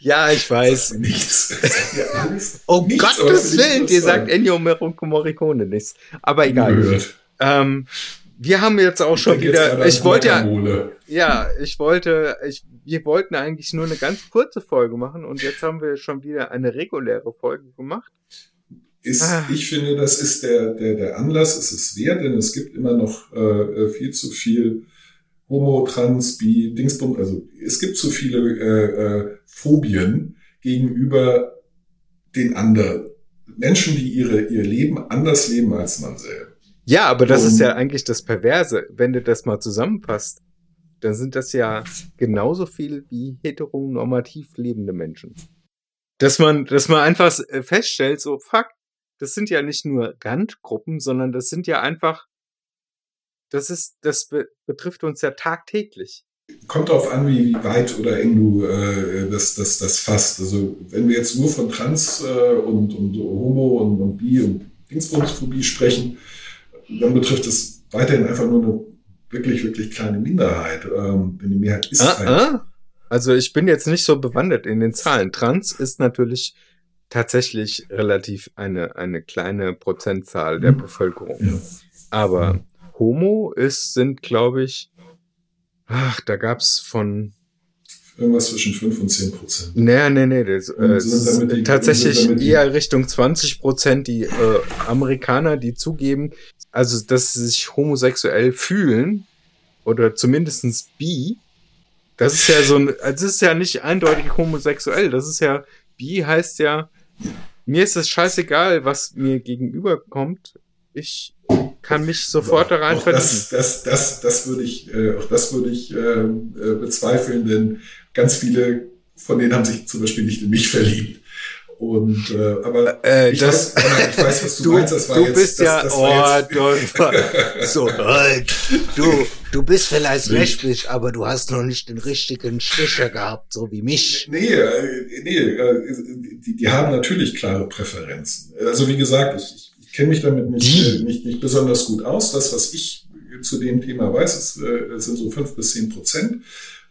Ja, ich weiß. Nichts. Ja, Oh nichts, Gottes Willen, dir sagt Ennio Mor- Morricone nichts. Aber egal. Ähm, wir haben jetzt auch schon Ich jetzt wieder, ich wollte ja, ja, ich wollte, ich, wir wollten eigentlich nur eine ganz kurze Folge machen und jetzt haben wir schon wieder eine reguläre Folge gemacht. Ist, Ah. Ich finde, das ist der, der, der Anlass, es ist wert, denn es gibt immer noch äh, viel zu viel Homo, Trans, Bi, Dingsbum, also es gibt zu viele äh, äh, Phobien gegenüber den anderen. Menschen, die ihre, ihr Leben anders leben als man selber. Ja, aber das Und- ist ja eigentlich das Perverse. Wenn du das mal zusammenfasst, dann sind das ja genauso viel wie heteronormativ lebende Menschen. Dass man, dass man einfach feststellt, so, fuck, das sind ja nicht nur Randgruppen, sondern das sind ja einfach, das ist, das be betrifft uns ja tagtäglich. Kommt darauf an, wie, wie weit oder eng du äh, das, das, das fasst. Also wenn wir jetzt nur von Trans äh, und, und Homo und, und Bi und Dingsbumsphobie sprechen, dann betrifft es weiterhin einfach nur eine wirklich, wirklich kleine Minderheit. Ähm, denn die Mehrheit ist Ah, halt. ah. Also ich bin jetzt nicht so bewandert in den Zahlen. Trans ist natürlich tatsächlich relativ eine, eine kleine Prozentzahl der Mhm. Bevölkerung. Ja. Aber Homo ist, sind, glaube ich, ach, da gab's von, Irgendwas zwischen 5 und 10 Prozent. nee, nee, nee, das, äh, es tatsächlich eher Richtung 20 Prozent die äh, Amerikaner, die zugeben, also dass sie sich homosexuell fühlen oder zumindestens bi. Das ist ja so ein, das ist ja nicht eindeutig homosexuell. Das ist ja, bi heißt ja, mir ist es scheißegal, was mir gegenüberkommt. Ich kann mich sofort da rein auch das, das, das, das würde ich, äh, auch das würde ich ähm, äh, bezweifeln, denn ganz viele von denen haben sich zum Beispiel nicht in mich verliebt. Und äh, aber Äh, ich, das, weiß, ich weiß, was du, du, meinst. Das war du jetzt, bist das, ja, das oh, war jetzt, du, so, Halt, du, du bist vielleicht lesbisch, aber du hast noch nicht den richtigen Stecher gehabt, so wie mich. Nee, äh, nee, äh, die, die haben natürlich klare Präferenzen. Also wie gesagt, ich, ich, kenne mich damit nicht, äh, nicht, nicht besonders gut aus. Das, was ich zu dem Thema weiß, ist, sind so fünf bis zehn Prozent.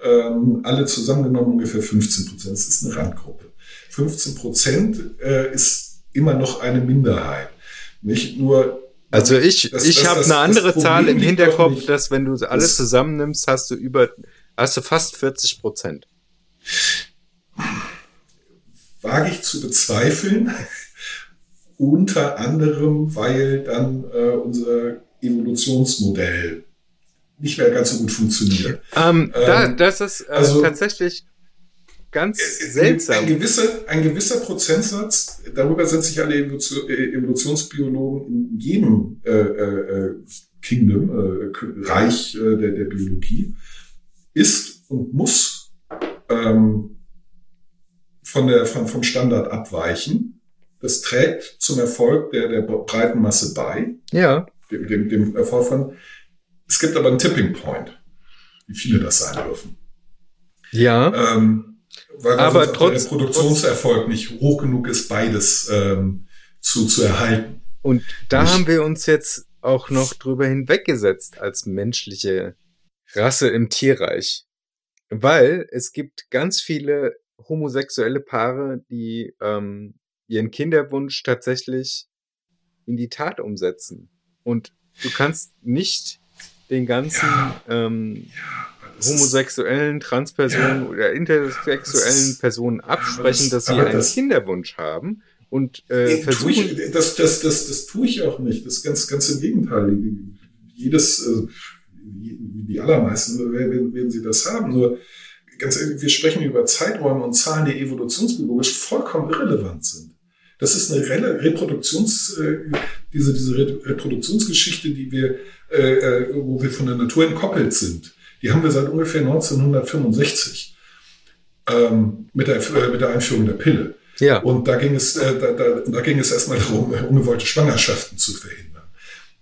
Ähm, alle zusammengenommen ungefähr 15 Prozent. Das ist eine Randgruppe. 15 Prozent äh, ist immer noch eine Minderheit. Nicht nur Also ich, Das- ich habe eine andere Zahl im Hinterkopf, dass wenn du alles zusammennimmst, hast du über, hast du fast 40 Prozent. wage ich zu bezweifeln. Unter anderem, weil dann äh, unser Evolutionsmodell nicht mehr ganz so gut funktioniert. Ähm, da, Ähm, das ist äh, also- tatsächlich ganz Ein, seltsam. gewisser, ein gewisser Prozentsatz, darüber sind sich alle Evolution, äh, Evolutionsbiologen in jedem äh, äh, Kingdom, äh, Reich äh, der, der Biologie, ist und muss ähm, von der, von, vom Standard abweichen. Das trägt zum Erfolg der, der breiten Masse bei, Ja. dem, dem, dem Erfolg von. Es gibt aber einen Tipping Point, wie viele das sein dürfen. Ja. Ähm, weil weil Aber auch der trotz- Produktionserfolg nicht hoch genug ist, beides ähm, zu, zu erhalten. Und da Nicht- haben wir uns jetzt auch noch drüber hinweggesetzt als menschliche Rasse im Tierreich. Weil es gibt ganz viele homosexuelle Paare, die ähm, ihren Kinderwunsch tatsächlich in die Tat umsetzen. Und du kannst nicht den ganzen ähm, Das ist- homosexuellen, Transpersonen Ja. oder intersexuellen Personen absprechen, das- dass sie einen das- Kinderwunsch haben und äh, versuchen. ich, das, das, das, das tue ich auch nicht. Das ist ganz, ganz im Gegenteil. Jedes, wie die allermeisten werden, werden sie das haben. Nur ganz ehrlich, wir sprechen über Zeiträume und Zahlen, die evolutionsbiologisch vollkommen irrelevant sind. Das ist eine Rel Reproduktions, äh, diese, diese Re Reproduktionsgeschichte, die wir, äh, äh, wo wir von der Natur entkoppelt sind. Die haben wir seit ungefähr 1965 ähm, mit, der, äh, mit der Einführung der Pille. Ja, Und da ging es, äh, da, da, da ging es erstmal darum, äh, ungewollte Schwangerschaften zu verhindern.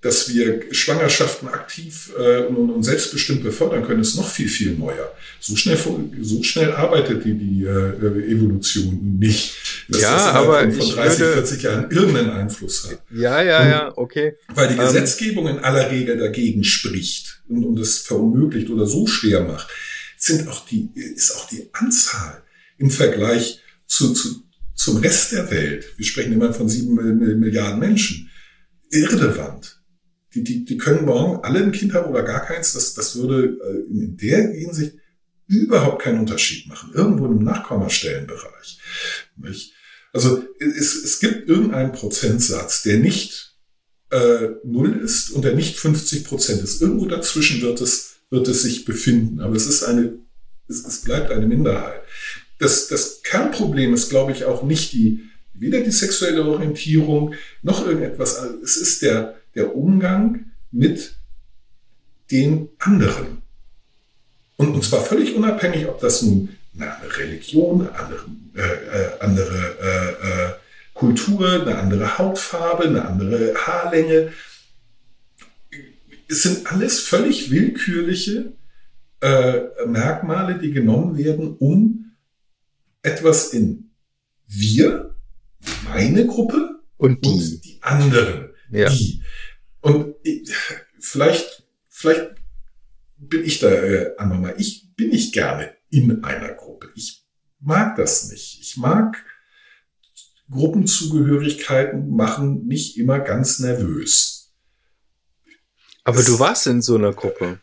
Dass wir Schwangerschaften aktiv äh, und, und selbstbestimmt befördern können, ist noch viel, viel neuer. So schnell, so schnell arbeitet die, die äh, Evolution nicht. Dass Ja, das aber von, von ich 30, würde- 40 Jahren irgendeinen Einfluss hat. ja, ja, ja, okay. Weil die Ähm, Gesetzgebung in aller Regel dagegen spricht und, und es verunmöglicht oder so schwer macht, sind auch die, ist auch die Anzahl im Vergleich zu, zu, zum Rest der Welt, wir sprechen immer von sieben Milliarden Menschen, irrelevant. Die, die, die können morgen alle ein Kind haben oder gar keins. Das, das würde äh, in der Hinsicht überhaupt keinen Unterschied machen. Irgendwo im Nachkommastellenbereich. Nicht? Also es, es gibt irgendeinen Prozentsatz, der nicht äh, null ist und der nicht 50 Prozent ist. Irgendwo dazwischen wird es, wird es sich befinden. Aber es ist eine, es, es bleibt eine Minderheit. Das, das Kernproblem ist, glaube ich, auch nicht die, weder die sexuelle Orientierung noch irgendetwas. Es ist der, der Umgang mit den anderen. Und, und zwar völlig unabhängig, ob das nun eine Religion, eine andere, äh, äh, andere äh, äh, Kultur, eine andere Hautfarbe, eine andere Haarlänge. Es sind alles völlig willkürliche äh, Merkmale, die genommen werden, um etwas in wir, meine Gruppe Und die. und die anderen, Ja. die. Und ich, vielleicht, vielleicht bin ich da äh, anormal. Ich bin nicht gerne in einer Gruppe. Ich mag das nicht. Ich mag Gruppenzugehörigkeiten machen mich immer ganz nervös. Aber du warst in so einer Gruppe.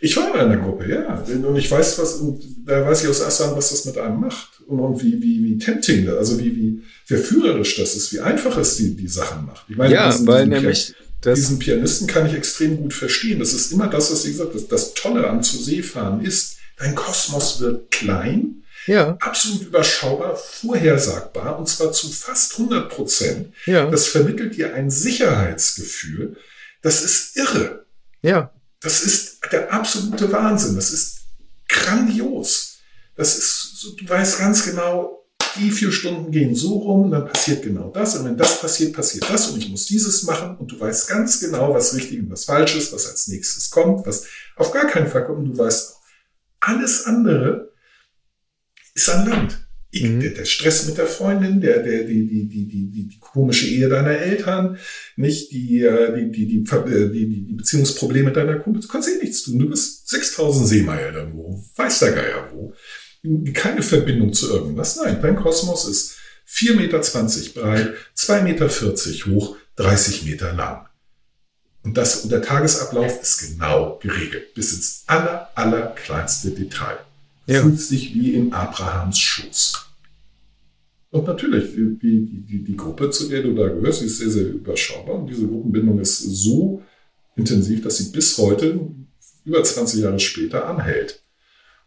Ich war in einer Gruppe, ja. Und ich weiß, was, und da weiß ich aus erster Hand, was das mit einem macht. Und, und wie, wie, wie tempting, das- also wie, wie verführerisch das ist, wie einfach es die, die Sachen macht. Ich meine, Ja, weil nämlich das, diesen Pianisten kann ich extrem gut verstehen. Das ist immer das, was ich gesagt habe. Das, Tolle am zu See fahren ist, dein Kosmos wird klein, ja, absolut überschaubar, vorhersagbar und zwar zu fast 100 Prozent. ja, Das vermittelt dir ein Sicherheitsgefühl. Das ist irre. ja, Das ist der absolute Wahnsinn. Das ist grandios. Das ist, du weißt ganz genau, die vier Stunden gehen so rum, dann passiert genau das. Und wenn das passiert, passiert das. Und ich muss dieses machen. Und du weißt ganz genau, was richtig und was falsch ist, was als nächstes kommt, was auf gar keinen Fall kommt. Und du weißt auch, alles andere ist an Land. Ich, Mhm. der, der Stress mit der Freundin, der, der, die, die, die, die, die, die komische Ehe deiner Eltern, nicht die, äh, die, die, äh, die, die, die Beziehungsprobleme deiner Kumpel. Du kannst eh nichts tun. Du bist 6000 Seemeilen irgendwo, weiß der Geier wo. Keine Verbindung zu irgendwas. Nein, dein Kosmos ist 4,20 Meter breit, 2,40 Meter hoch, 30 Meter lang. Und das, und der Tagesablauf ist genau geregelt, bis ins aller, aller kleinste Detail. Ja. Fühlst dich wie in Abrahams Schoß. Und natürlich, die, die, die, Gruppe, zu der du da gehörst, ist sehr, sehr überschaubar. Und diese Gruppenbindung ist so intensiv, dass sie bis heute, über 20 Jahre später, anhält.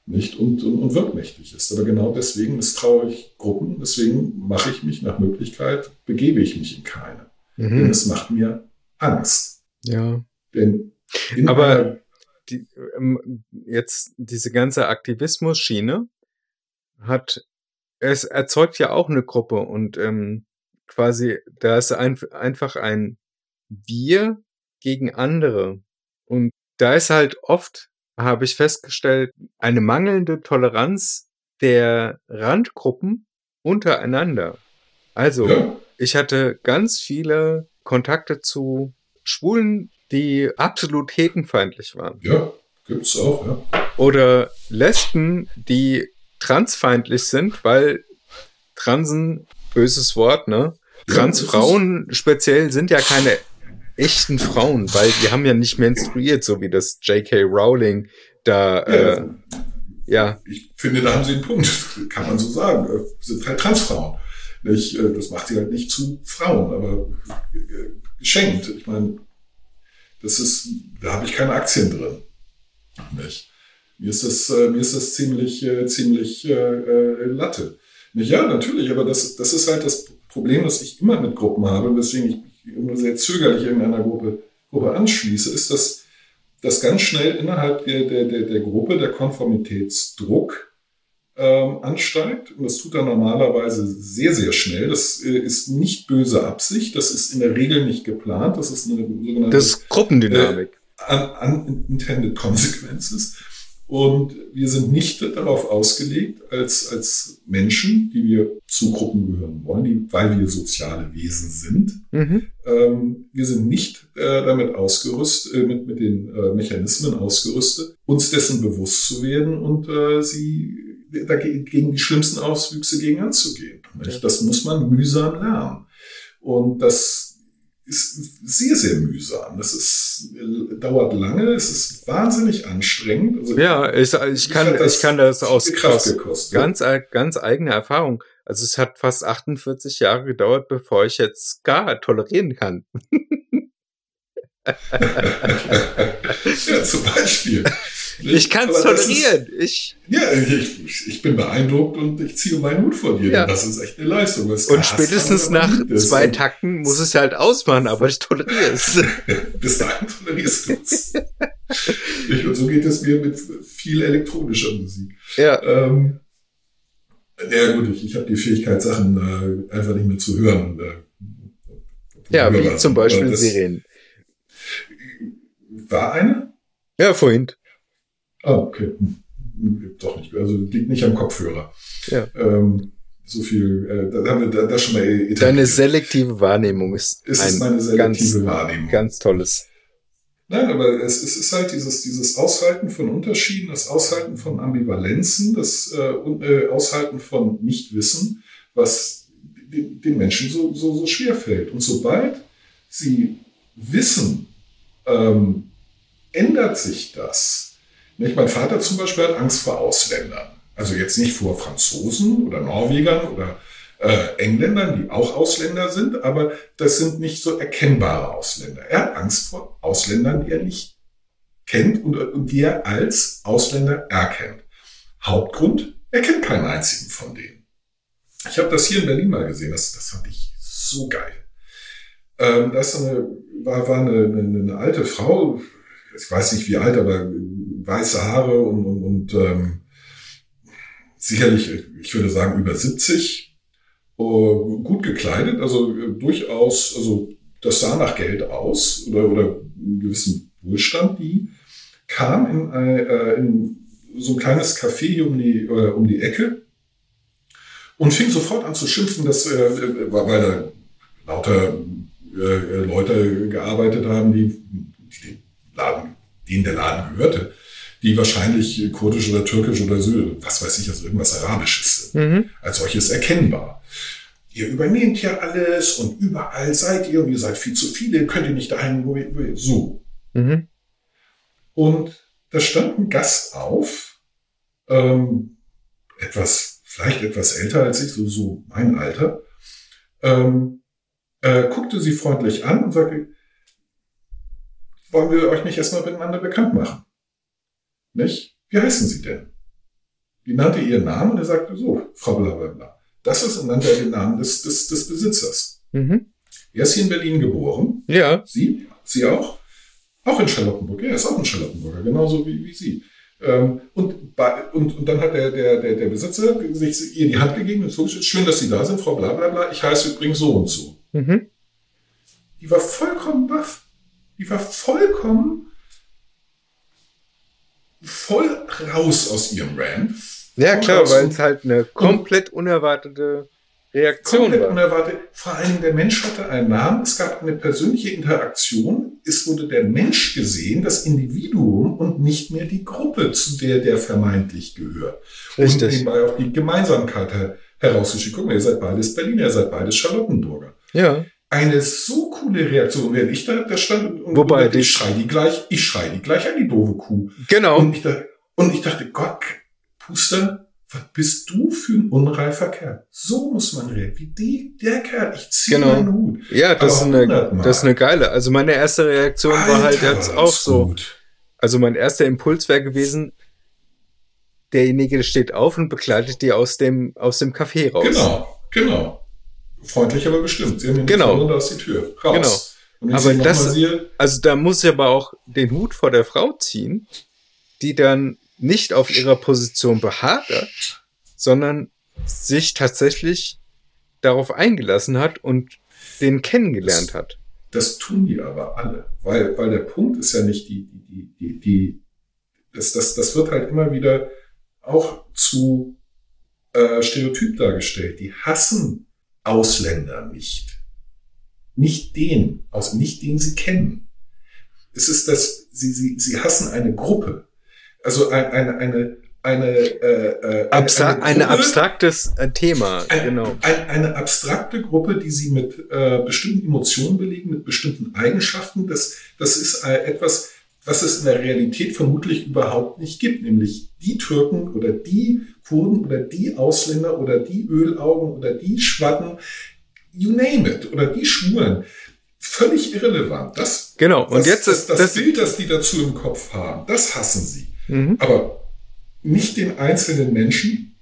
Nicht? Und, und, und wirkmächtig ist. Aber genau deswegen misstraue ich Gruppen, deswegen mache ich mich nach Möglichkeit, begebe ich mich in keine. Denn mhm. es macht mir Angst. ja. Denn Aber- Die, ähm, jetzt diese ganze Aktivismus-Schiene hat, es erzeugt ja auch eine Gruppe und ähm, quasi, da ist ein, einfach ein Wir gegen andere. Und da ist halt oft, habe ich festgestellt, eine mangelnde Toleranz der Randgruppen untereinander. Also, ja, ich hatte ganz viele Kontakte zu Schwulen, die absolut hetenfeindlich waren. ja, gibt's auch, ja. Oder Lesben, die transfeindlich sind, weil Transen, böses Wort, ne? Ja, Transfrauen speziell sind ja keine echten Frauen, weil die haben ja nicht menstruiert, so wie das J.K. Rowling da, Ja, äh, ja, ich finde, da haben sie einen Punkt. Kann man so sagen. Äh, Sind halt Transfrauen. Nicht? Äh, Das macht sie halt nicht zu Frauen, aber äh, geschenkt. Ich meine, das ist, da habe ich keine Aktien drin. Nicht? Mir ist das, mir ist das ziemlich, ziemlich äh, Latte. Nicht? Ja, natürlich, aber das, das ist halt das Problem, das ich immer mit Gruppen habe, weswegen ich immer sehr zögerlich irgendeiner Gruppe, Gruppe anschließe, ist, dass, dass ganz schnell innerhalb der, der, der, der Gruppe der Konformitätsdruck ähm, ansteigt. Und das tut er normalerweise sehr, sehr schnell. Das äh, ist nicht böse Absicht, das ist in der Regel nicht geplant, das ist eine sogenannte das ist Gruppendynamik. un unintended consequences. Und wir sind nicht darauf ausgelegt, als, als Menschen, die wir zu Gruppen gehören wollen, die, weil wir soziale Wesen sind, Mhm. ähm, wir sind nicht äh, damit ausgerüstet, äh, mit, mit den äh, Mechanismen ausgerüstet, uns dessen bewusst zu werden und äh, sie dagegen, gegen die schlimmsten Auswüchse gegen anzugehen. Nicht? Das muss man mühsam lernen. Und das ist sehr, sehr mühsam. Das ist, dauert lange, es ist wahnsinnig anstrengend. Also Ja, ich, ich, kann, ich kann das aus, gekostet. ganz, ganz eigener Erfahrung. Also es hat fast 48 Jahre gedauert, bevor ich jetzt Ska tolerieren kann. ja, zum Beispiel. Ich kann es tolerieren. Ich, Ist, ja, ich, ich bin beeindruckt und ich ziehe meinen Hut vor dir. Ja. Das ist echt eine Leistung. Das und spätestens nach zwei Und Takten muss es halt ausmachen, aber ich toleriere es. Bis dahin tolerierst du es. Und so geht es mir mit viel elektronischer Musik. ja. Ähm, ja gut, ich, ich habe die Fähigkeit, Sachen äh, einfach nicht mehr zu hören. Äh, Ja, wie zum. Beispiel Serien. War eine? Ja, vorhin. Ah, okay. Doch nicht. Also liegt nicht am Kopfhörer. Ja. Ähm, so viel, äh, da haben wir da, das schon mal etabliert. Deine selektive Wahrnehmung ist Es ist meine selektive ganz, Wahrnehmung. ganz tolles. Nein, aber es, es ist halt dieses, dieses Aushalten von Unterschieden, das Aushalten von Ambivalenzen, das äh, äh, Aushalten von Nichtwissen, was den, den Menschen so, so, so schwer fällt. Und sobald sie wissen, ähm, ändert sich das. Nicht? Mein Vater zum Beispiel hat Angst vor Ausländern. Also jetzt nicht vor Franzosen oder Norwegern oder äh, Engländern, die auch Ausländer sind, aber das sind nicht so erkennbare Ausländer. Er hat Angst vor Ausländern, die er nicht kennt und, und die er als Ausländer erkennt. Hauptgrund, er kennt keinen einzigen von denen. Ich habe das hier in Berlin mal gesehen, das, das fand ich so geil. Ähm, das eine, war, war eine, eine, eine alte Frau, ich weiß nicht wie alt, aber weiße Haare und, und, und ähm, sicherlich, ich würde sagen, über 70, äh, gut gekleidet, also äh, durchaus, also das sah nach Geld aus oder, oder einen gewissen Wohlstand, die kam in, äh, in so ein kleines Café hier um die, äh, um die Ecke und fing sofort an zu schimpfen, dass, äh, weil da lauter äh, Leute gearbeitet haben, die, die den Laden, denen der Laden gehörte, die wahrscheinlich kurdisch oder türkisch oder so, was weiß ich, also irgendwas Arabisches sind Mhm. als solches erkennbar. Ihr übernehmt ja alles und überall seid ihr und ihr seid viel zu viele, könnt ihr nicht dahin, wo ihr, ihr so. Mhm. Und da stand ein Gast auf, ähm, etwas, vielleicht etwas älter als ich, so, so mein Alter, ähm, äh, guckte sie freundlich an und sagte, wollen wir euch nicht erstmal miteinander bekannt machen? Nicht? Wie heißen Sie denn? Die nannte ihren Namen und er sagte so, Frau Blablabla. Das ist und nannte er den Namen des, des, des Besitzers. Mhm. Er ist hier in Berlin geboren. Ja. Sie? Sie auch? Auch in Charlottenburg. Er ist auch ein Charlottenburger, genauso wie, wie Sie. Ähm, und, und, und dann hat der, der, der, der Besitzer sich ihr die Hand gegeben und so, schön, dass Sie da sind, Frau Blablabla. Ich heiße übrigens so und so. Mhm. Die war vollkommen baff. Die war vollkommen voll raus aus ihrem Rant. Ja, klar, weil und es halt eine komplett unerwartete Reaktion komplett war. unerwartet. Vor allem der Mensch hatte einen Namen, es gab eine persönliche Interaktion, es wurde der Mensch gesehen, das Individuum und nicht mehr die Gruppe, zu der der vermeintlich gehört. Und Richtig. nebenbei auch die Gemeinsamkeit her herausgeschickt. Guck mal, ihr seid beides Berliner, ihr seid beides Charlottenburger. Ja. Eine so coole Reaktion, wenn ich da, da stand und, Wobei und ich schrei die gleich, ich schrei die gleich an die doofe Kuh. Genau. Und ich, da, und ich dachte, Gott, Puster, was bist du für ein unreifer Kerl? So muss man reden. Wie die, der Kerl. Ich ziehe Genau. meinen Hut. Ja, das ist, eine, das ist eine geile. Also meine erste Reaktion war halt Alter, jetzt auch so. gut. Also mein erster Impuls wäre gewesen, derjenige steht auf und begleitet die aus dem, aus dem Café raus. Genau, genau. Freundlich, aber bestimmt. Sie haben ihn Genau. da ist die Tür. Raus. Genau. Aber das- Also da muss ich aber auch den Hut vor der Frau ziehen, die dann nicht auf ihrer Position beharrt, sondern sich tatsächlich darauf eingelassen hat und den kennengelernt hat. Das tun die aber alle. Weil, weil der Punkt ist ja nicht die, die, die, die das, das, das wird halt immer wieder auch zu äh, Stereotyp dargestellt. Die hassen Ausländer nicht. Nicht den, aus, nicht den sie kennen. Es ist das, sie, sie, sie hassen eine Gruppe. Also ein, eine, eine eine, äh, äh, Abstra eine, ein Gruppe, abstraktes äh, Thema, ein, genau. ein, eine abstrakte Gruppe, die sie mit äh, bestimmten Emotionen belegen, mit bestimmten Eigenschaften. Das, das ist äh, etwas, was es in der Realität vermutlich überhaupt nicht gibt, nämlich die Türken oder die Kurden oder die Ausländer oder die Ölaugen oder die Schwatten, you name it, oder die Schwulen. Völlig irrelevant. Das, Genau, und das, jetzt das, ist das, das. Bild, das die dazu im Kopf haben, das hassen sie. Mhm, Aber nicht den einzelnen Menschen,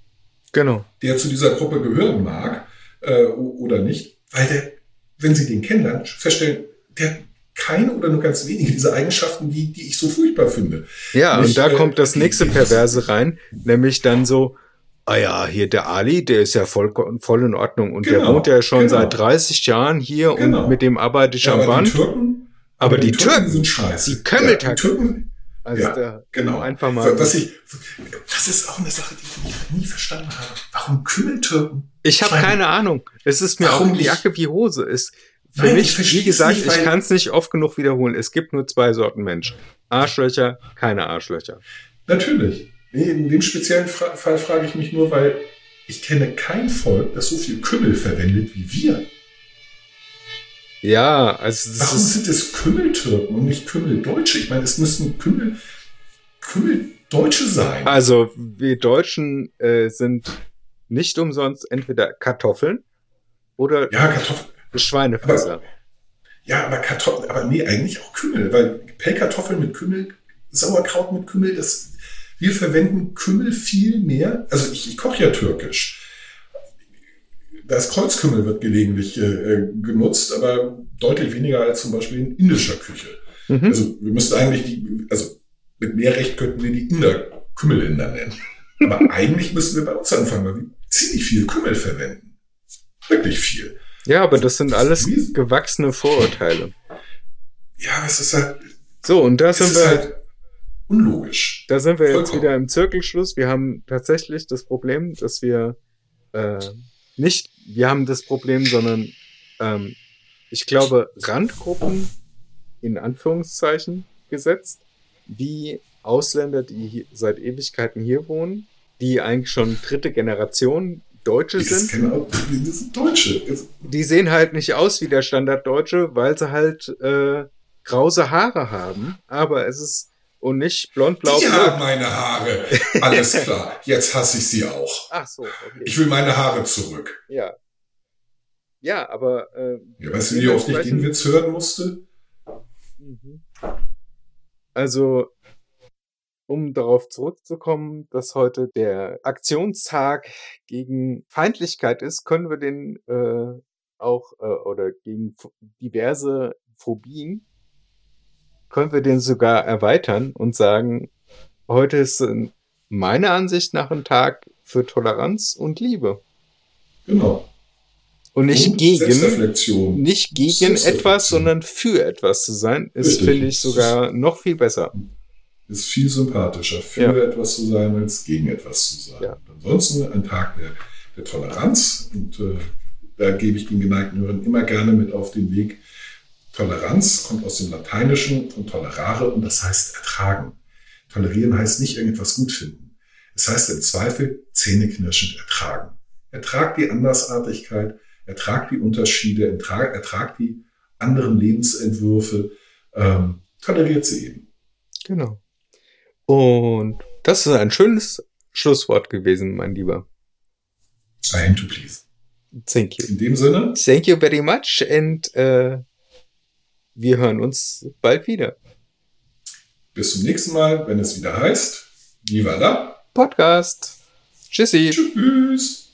genau. der zu dieser Gruppe gehören mag äh, oder nicht, weil der, wenn Sie den kennenlernen, feststellen, der keine oder nur ganz wenige dieser Eigenschaften, die, die ich so furchtbar finde. Ja, Nicht, und da äh, kommt das die- nächste die- Perverse rein, nämlich dann so, ah ja, hier der Ali, der ist ja voll, voll in Ordnung und der Genau, wohnt ja schon genau. seit 30 Jahren hier Genau. und mit dem arbeite ich Ja, am aber die Band. Türken, Aber die Türken, sind scheiße. die Kümmeltag- Ja, die Türken, Also ja, da genau. einfach mal. Was ich, das ist auch eine Sache, die ich nie, nie verstanden habe. Warum Kümmeltürken? Ich habe keine Ahnung. Es ist mir Warum auch die nicht? Jacke wie Hose. Ist für Nein, mich, wie es gesagt, nicht, ich kann es nicht oft genug wiederholen. Es gibt nur zwei Sorten Menschen. Arschlöcher, keine Arschlöcher. Natürlich. In dem speziellen Fra Fall frage ich mich nur, weil ich kenne kein Volk, das so viel Kümmel verwendet wie wir. Ja, also Warum ist, sind es Kümmeltürken und nicht Kümmeldeutsche? Ich meine, es müssen Kümmel, Kümmeldeutsche sein. also wir Deutschen äh, sind nicht umsonst entweder Kartoffeln oder ja, Kartoffeln. Schweinefresser. Ja, aber Kartoffeln, aber nee, eigentlich auch Kümmel, weil Pellkartoffeln mit Kümmel, Sauerkraut mit Kümmel, das, wir verwenden Kümmel viel mehr. Also ich, ich koche ja türkisch. Das Kreuzkümmel wird gelegentlich äh, genutzt, aber deutlich weniger als zum Beispiel in indischer Küche. Mhm. Also wir müssten eigentlich die, also mit mehr Recht könnten wir die Inder Kümmelinder nennen. Aber eigentlich müssten wir bei uns anfangen, weil wir ziemlich viel Kümmel verwenden. Wirklich viel. Ja, aber das sind alles gewachsene Vorurteile. Ja, es ist halt, So, und da sind wir, halt unlogisch. da sind wir jetzt vollkommen. wieder im Zirkelschluss. Wir haben tatsächlich das Problem, dass wir äh, nicht, wir haben das Problem, sondern ähm, ich glaube, Randgruppen in Anführungszeichen gesetzt, wie Ausländer, die hier, seit Ewigkeiten hier wohnen, die eigentlich schon dritte Generation Deutsche sind. genau, das sind Deutsche. Die sehen halt nicht aus wie der Standarddeutsche, weil sie halt äh, krause Haare haben. Aber es ist und nicht blond, blau, Die haben blau. meine Haare. Alles klar. Jetzt hasse ich sie auch. Ach so, okay. Ich will meine Haare zurück. ja. Ja, aber äh, Ja, weißt du, wie oft ich den Witz hören musste? Mhm. Also, um darauf zurückzukommen, dass heute der Aktionstag gegen Feindlichkeit ist, können wir den äh, auch äh, oder gegen diverse Phobien können wir den sogar erweitern und sagen, heute ist äh, meiner Ansicht nach ein Tag für Toleranz und Liebe Genau. und nicht Und gegen nicht gegen etwas, sondern für etwas zu sein, ist, finde ich, sogar noch viel besser. Ist viel sympathischer, für Ja. etwas zu sein, als gegen etwas zu sein. Ja. Ansonsten ein Tag der, der Toleranz. Und äh, da gebe ich den geneigten Hörern immer gerne mit auf den Weg. Toleranz kommt aus dem Lateinischen von tolerare und das heißt ertragen. Tolerieren heißt nicht irgendetwas gut finden. Es heißt im Zweifel zähneknirschend ertragen. Ertrag die Andersartigkeit, ertrag die Unterschiede, ertrag, ertrag die anderen Lebensentwürfe, ähm, toleriert sie eben. Genau. Und das ist ein schönes Schlusswort gewesen, mein Lieber. I am to please. Thank you. In dem Sinne, Thank you very much and äh, wir hören uns bald wieder. bis zum nächsten Mal, wenn es wieder heißt, Viva la, Podcast. Tschüssi. tschüss.